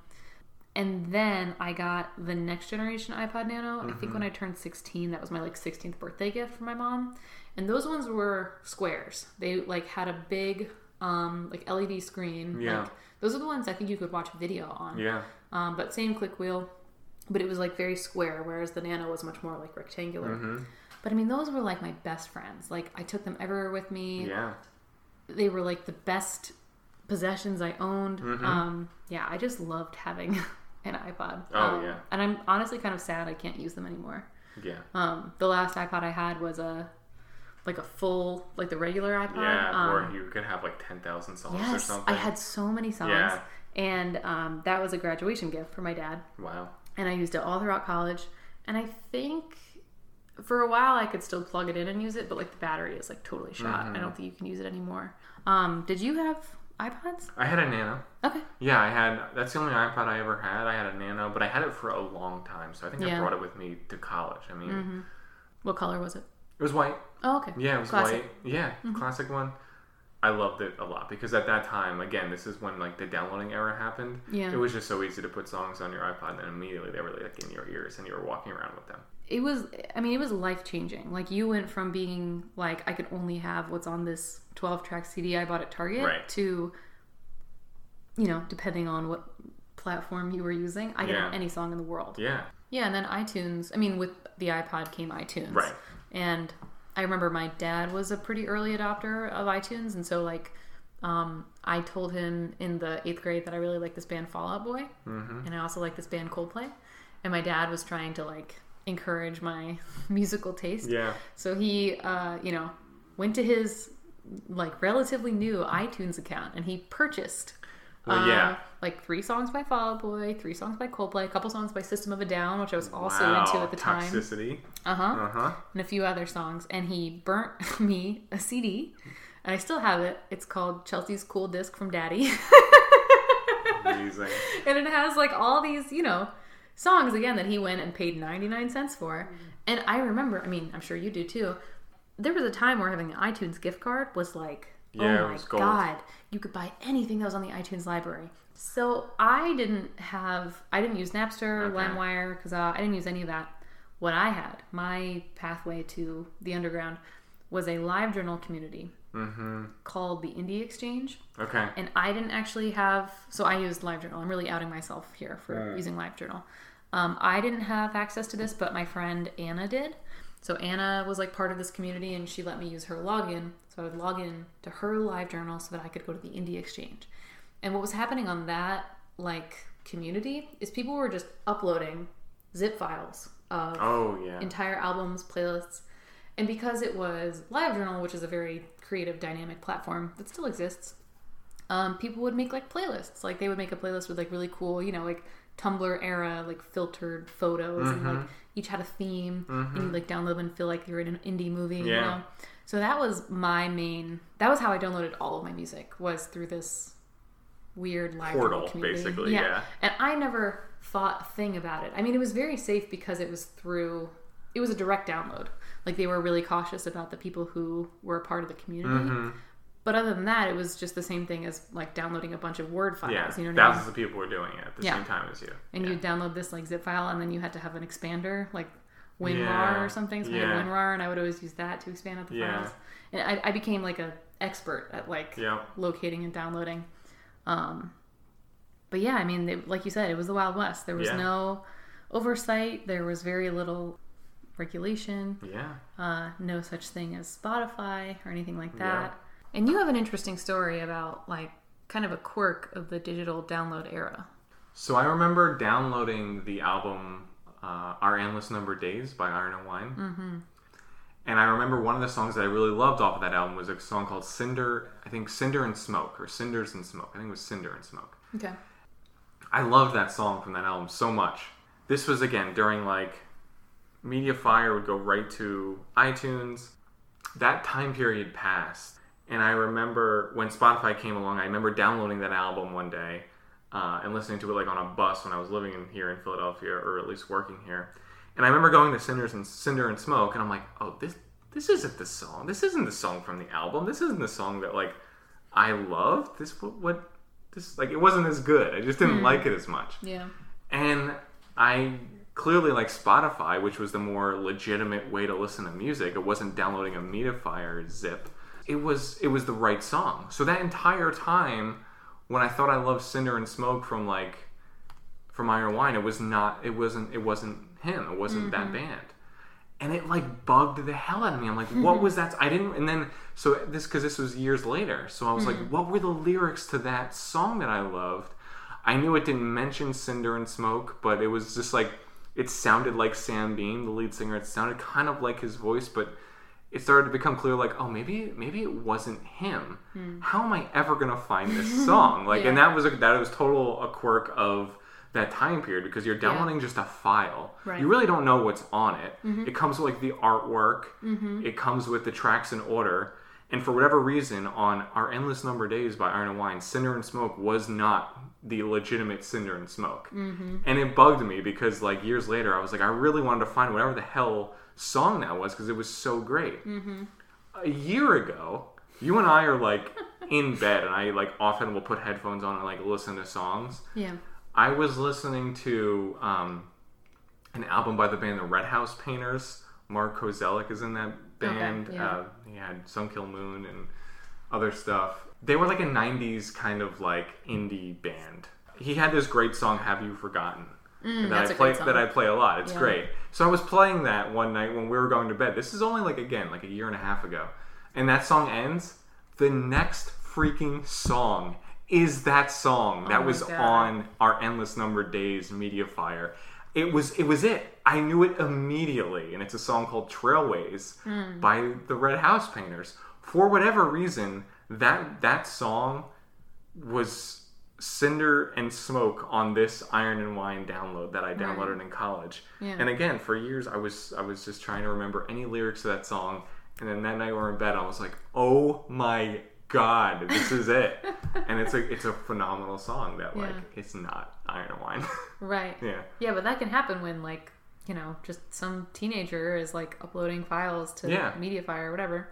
And then I got the next generation iPod Nano. I think when I turned 16, that was my like 16th birthday gift from my mom. And those ones were squares. They like had a big um like LED screen. Yeah. Like those are the ones I think you could watch video on. Yeah. Um, but same click wheel, but it was like very square, whereas the Nano was much more like rectangular. Mm-hmm. But I mean, those were like my best friends. Like I took them everywhere with me. Yeah. They were like the best possessions I owned. Mhm. Um, yeah, I just loved having an iPod. Oh, Um, yeah. And I'm honestly kind of sad I can't use them anymore. Yeah. Um, the last iPod I had was a like a full like the regular iPod. Yeah. Um, or you could have like 10,000 songs or yes, something. I had so many songs. Yeah. And um, that was a graduation gift for my dad Wow. and I used it all throughout college. And I think for a while I could still plug it in and use it, but like the battery is like totally shot. Mm-hmm. I don't think you can use it anymore. Um, did you have iPods? I had a Nano. Okay. Yeah, I had. That's the only iPod I ever had. I had a Nano, but I had it for a long time, so I think I Yeah. Mm-hmm. brought it with me to college. I mean, What color was it? it was white. Oh, okay. Yeah, it was Classic. Mm-hmm. white. Yeah, classic one. I loved it a lot because at that time, again, this is when like the downloading era happened. Yeah. It was just so easy to put songs on your iPod, and immediately they were like in your ears, and you were walking around with them. It was, I mean, it was life changing. Like you went from being like, I could only have what's on this 12 track CD I bought at Target Right. to, you know, depending on what platform you were using, I could Yeah. have any song in the world. Yeah. Yeah, and then iTunes. I mean, with the iPod came iTunes. Right. And I remember my dad was a pretty early adopter of iTunes, and so like, um, I told him in the eighth grade that I really like this band Fall Out Boy, Mm-hmm. and I also like this band Coldplay. And my dad was trying to like encourage my musical taste. Yeah. So he, uh, you know, went to his like relatively new iTunes account and he purchased. Well, uh, yeah. like three songs by Fall Out Boy, three songs by Coldplay, a couple songs by System of a Down, which I was also wow. into at the time, Toxicity. uh huh, Uh huh. and a few other songs. And he burnt me a CD, and I still have it. It's called Chelsea's Cool Disc from Daddy, Amazing. and it has like all these, you know, songs again that he went and paid 99 cents for. And I remember, I mean, I'm sure you do too. There was a time where having an iTunes gift card was like, oh Yeah, oh my god, you could buy anything that was on the iTunes library. So I didn't have, I didn't use Napster, Okay. LimeWire, because uh, I didn't use any of that. What I had, my pathway to the underground, was a LiveJournal community Mm-hmm. called the Indie Exchange Okay. and I didn't actually have. So I used LiveJournal. I'm really outing myself here for Mm. using LiveJournal. Um, I didn't have access to this, but my friend Anna did. So Anna was like part of this community, and she let me use her login. So I would log in to her LiveJournal so that I could go to the Indie Exchange. And what was happening on that like community is people were just uploading zip files of Oh yeah. entire albums, playlists. And because it was LiveJournal, which is a very creative, dynamic platform that still exists, um, people would make like playlists. Like they would make a playlist with like really cool, you know, like Tumblr era, like filtered photos, and Mm-hmm. like each had a theme, and you like download them and feel like you're in an indie movie. You Yeah. know, so that was my main. That was how I downloaded all of my music was through this weird LiveJournal Portal, community. basically, yeah. And I never thought a thing about it. I mean, it was very safe because it was through, it was a direct download. Like they were really cautious about the people who were a part of the community. Mm-hmm. But other than that, it was just the same thing as like downloading a bunch of Word files. yeah. You know what I mean? Thousands of people were doing it at the Yeah. same time as you. And yeah. you download this like zip file, and then you had to have an expander, like WinRAR Yeah. or something. So Yeah. had WinRAR, and I would always use that to expand out the files. And I, I became like a expert at like locating and downloading. Um, but yeah, I mean, it, like you said, it was the Wild West. There was no oversight. There was very little regulation. Yeah. Uh, no such thing as Spotify or anything like Yeah. that. And you have an interesting story about like kind of a quirk of the digital download era. So I remember downloading the album uh, "Our Endless Number Days" by Iron and Wine, mm-hmm. and I remember one of the songs that I really loved off of that album was a song called "Cinder." I think "Cinder and Smoke" or "Cinders and Smoke." I think it was "Cinder and Smoke." Okay. I loved that song from that album so much. This was again during like Mediafire would go right to iTunes. That time period passed, and I remember when Spotify came along. I remember downloading that album one day uh, and listening to it like on a bus when I was living in here in Philadelphia, or at least working here. And I remember going to Cinders and Cinder and Smoke, and I'm like, oh, this this isn't the song. This isn't the song from the album. This isn't the song that like I loved. This what, what this like it wasn't as good. I just didn't like it as much. Yeah. And I clearly like Spotify, which was the more legitimate way to listen to music. It wasn't downloading a MediaFire zip. It was it was the right song. So that entire time when I thought I loved Cinder and Smoke from like from Iron Wine, it was not it wasn't it wasn't him. It wasn't that mm-hmm. band. And it like bugged the hell out of me. I'm like, what was that? I didn't. And then so this because this was years later. So I was like, mm-hmm. what were the lyrics to that song that I loved? I knew it didn't mention Cinder and Smoke, but it was just like it sounded like Sam Beam, the lead singer. It sounded kind of like his voice, but it started to become clear like, oh, maybe maybe it wasn't him. Hmm. How am I ever gonna find this song? Like, and that was a, that was total a quirk of that time period because you're downloading just a file. Right. You really don't know what's on it. Mm-hmm. It comes with like the artwork. Mm-hmm. It comes with the tracks in order. And for whatever reason, on our endless number of days by Iron and Wine, Cinder and Smoke was not the legitimate Cinder and Smoke, and it bugged me because like years later, I was like, I really wanted to find whatever the hell song that was because it was so great. A year ago, you and I are like in bed, and I like often will put headphones on and like listen to songs. Yeah. I was listening to um, an album by the band the Red House Painters. Mark Kozelek is in that band. yeah. uh, he had Sun Kil Moon and other stuff. They were like a 90s kind of like indie band. He had this great song, Have You Forgotten? that Mm, that's I play that I play a lot. It's Yeah. great. So I was playing that one night when we were going to bed. This is only like again like a year and a half ago. And that song ends. The next freaking song is that song that Oh my was God. on our endless number days media fire. It was it was it. I knew it immediately, and it's a song called Trailways Hmm. by the Red House Painters. For whatever reason, that that song was cinder and smoke on this iron and wine download that i downloaded in college Yeah. and again for years i was i was just trying to remember any lyrics to that song and then that night we were in bed i was like oh my god this is it and it's a it's a phenomenal song that like Yeah. it's not Iron and Wine. right. yeah. Yeah, but that can happen when like you know just some teenager is like uploading files to Yeah. MediaFire or whatever.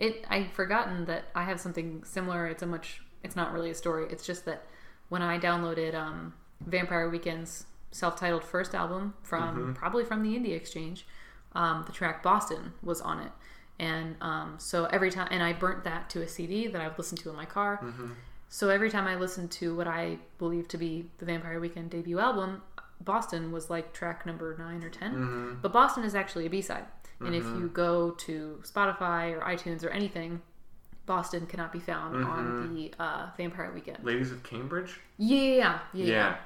It I've forgotten that I have something similar. It's a much. It's not really a story. It's just that when I downloaded um, Vampire Weekend's self-titled first album from probably from the Indie Exchange, um, the track Boston was on it, and um, so every time and I burnt that to a CD that I've listened to in my car. So every time I listened to what I believe to be the Vampire Weekend debut album, Boston was like track number nine or 10 But Boston is actually a B side. And if you go to Spotify or iTunes or anything, Boston cannot be found on the uh, Vampire Weekend. Ladies of Cambridge. Yeah, yeah, yeah, yeah. Yeah.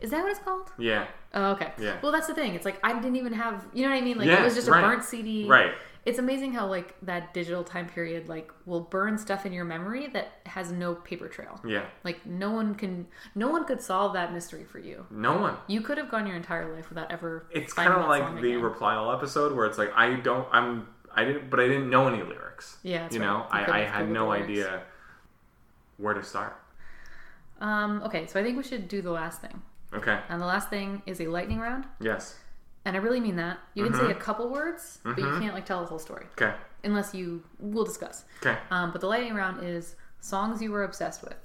Is that what it's called? Yeah. Oh, okay. Yeah. Well, that's the thing. It's like I didn't even have, you know what I mean? Like Yeah, it was just a right. burnt CD. Right. It's amazing how like that digital time period like will burn stuff in your memory that has no paper trail. Yeah. Like no one can, no one could solve that mystery for you. No one. You could have gone your entire life without ever. It's kind of like the again. reply all episode where it's like I don't I'm I didn't but I didn't know any lyrics. Yeah, you right. know You I, I had no idea where to start. Um. Okay, so I think we should do the last thing, Okay. and the last thing is a lightning round, Yes. And I really mean that. You can Mm-hmm. say a couple words, but you can't like tell the whole story Okay. unless you. We'll discuss. Okay. Um, but the lightning round is songs you were obsessed with,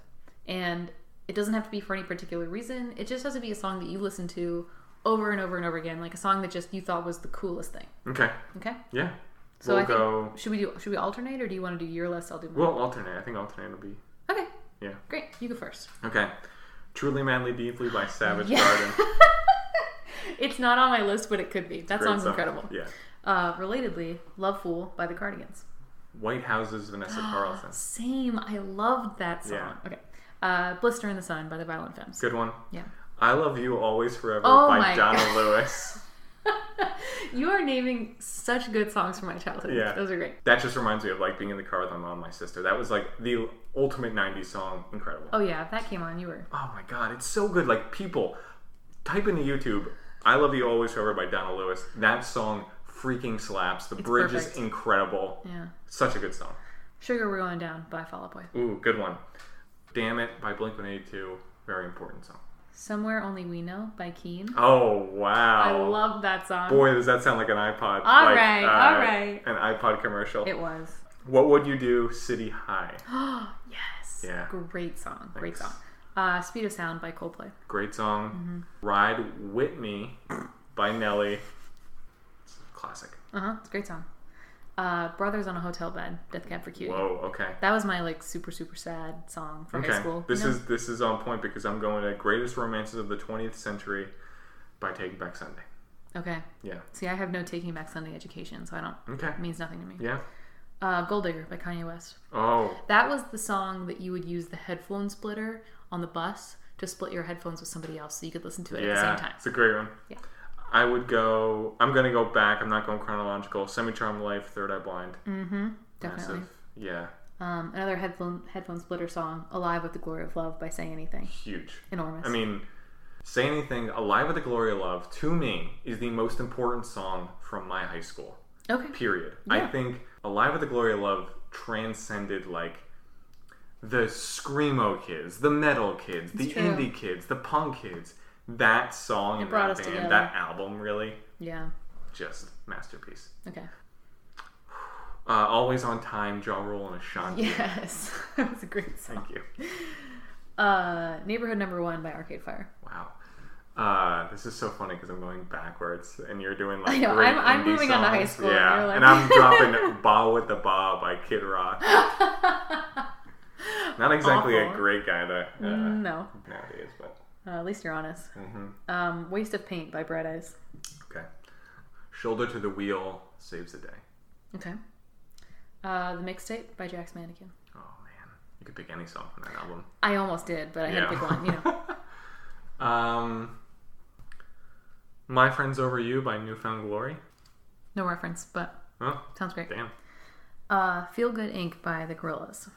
and it doesn't have to be for any particular reason. It just has to be a song that you listen to over and over and over again, like a song that just you thought was the coolest thing. Okay. Okay. Yeah. So we'll I think go. should we do should we alternate or do you want to do your list? I'll do mine. We'll alternate. I think alternate will be. okay. Yeah. Great. You go first. Okay. Truly Madly Deeply by Savage. Garden. It's not on my list, but it could be. That Great song's song. incredible. Yeah. Uh, relatedly, Love Fool by the Cardigans. White Houses, Vanessa Carlton. Same. I loved that song. Yeah. Okay. Uh, Blister in the Sun by the Violent Femmes. Good one. Yeah. I Love You Always Forever Oh by my Donna God. Lewis. you are naming such good songs from my childhood. Yeah. Those are great. That just reminds me of like being in the car with my mom and my sister. That was like the ultimate 90s song. Incredible. Oh, yeah. If that came on, you were. Oh my god, it's so good. Like people type into YouTube, I Love You Always Forever by Donna Lewis. That song freaking slaps. The It's bridge perfect. is incredible. Yeah. Such a good song. Sugar We're Going Down by Fall Out Boy. Ooh, good one. Damn It by Blink 182. Very important song. Somewhere Only We Know by Keane. Oh wow. I love that song. Boy, does that sound like an iPod. All like, right, uh, all right. An iPod commercial. It was. What would you do, City High? Oh, yes. Yeah. Great song. Great song. Uh, Speed of Sound by Coldplay. Great song. Mm-hmm. Ride With Me by Nelly. It's a classic. Uh huh. It's a great song. Uh, Brothers on a Hotel Bed. Death Cab for Cutie. Whoa, okay. That was my like super super sad song for high school. This you know? is this is on point because I'm going to Greatest Romances of the 20th Century by Taking Back Sunday. okay. Yeah. See, I have no Taking Back Sunday education, so I don't. Okay. It means nothing to me. Yeah. Uh, Gold Digger by Kanye West. Oh, That was the song that you would use the headphone splitter on the bus to split your headphones with somebody else, so you could listen to it at the yeah. same time. It's a great one. Yeah. I would go. I'm going to go back. I'm not going chronological. Semi Charmed Life, Third Eye Blind. Mm-hmm. Definitely. Massive. Yeah. Um, another headphone headphone splitter song, "Alive with the Glory of Love" by Say Anything. Huge. Enormous. I mean, Say Anything, Alive with the Glory of Love, to me, is the most important song from my high school. okay. Period. I think Alive with the Glory of Love transcended like the screamo kids, the metal kids, the true. indie kids, the punk kids. That song and brought that band, together. that album, really, Yeah. just masterpiece. Okay. Uh, Always on Time, Ja Rule and a Ashanti. Yes, that was a great song. Thank you. Uh, Neighborhood Number One by Arcade Fire. Wow. Uh, this is so funny because I'm going backwards, and you're doing like I know, I'm, I'm moving on to high school, Yeah, you're like- and I'm dropping "Bawitdaba" by Kid Rock. Not exactly a great guy to uh, no, nowadays, but uh, at least you're honest. hmm Um, Waste of Paint by Bright Eyes. okay. Shoulder to the wheel saves the day. Okay. Uh, the Mixtape by Jack's Mannequin. Oh man, you could pick any song from that album. I almost did, but I had to pick one. You know. um, My Friends Over You by Newfound Glory. No reference, but Oh, sounds great. damn. Uh, Feel Good Inc. by the Gorillaz.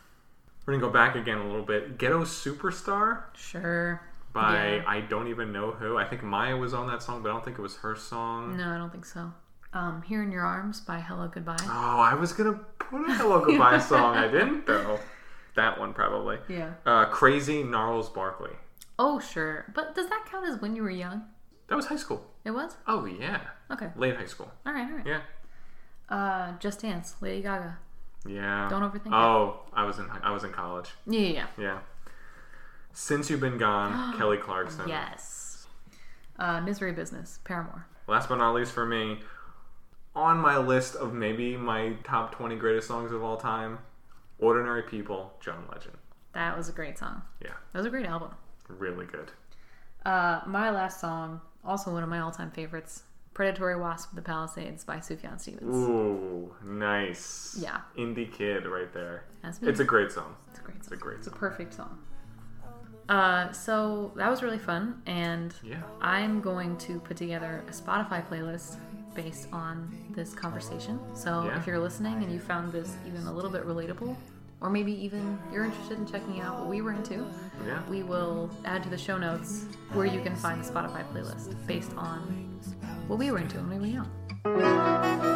We're gonna go back again a little bit. Ghetto Superstar Sure. by Yeah. I don't even know who. I think Mya was on that song, but I don't think it was her song. No, I don't think so. Um, Here in Your Arms by Hello Goodbye. Oh, I was gonna put a Hello Goodbye song. I didn't though. that one probably. Yeah. Uh, Crazy Gnarls Barkley. Oh, sure. But does that count as when you were young? That was high school. It was? Oh yeah, Okay. late high school. All right, all right. Yeah. Uh, Just Dance, Lady Gaga. Yeah. Don't overthink it. Oh, I was in I was in college. Yeah, yeah, yeah. Yeah. Since you've been gone, Kelly Clarkson. Yes. Uh, Misery Business, Paramore. Last but not least for me, on my list of maybe my top 20 greatest songs of all time, Ordinary People, John Legend. That was a great song. Yeah, That was a great album. really good. Uh, my last song, also one of my all-time favorites, Predatory Wasp of the Palisades by Sufjan Stevens. Ooh, nice. Yeah. Indie kid right there. It's a great song. It's a great It's song. a great It's a perfect song. Uh, so that was really fun, and Yeah. I'm going to put together a Spotify playlist based on this conversation. So Yeah. if you're listening and you found this even a little bit relatable, or maybe even you're interested in checking out what we were into, Yeah. we will add to the show notes where you can find the Spotify playlist based on what we were into when we were young.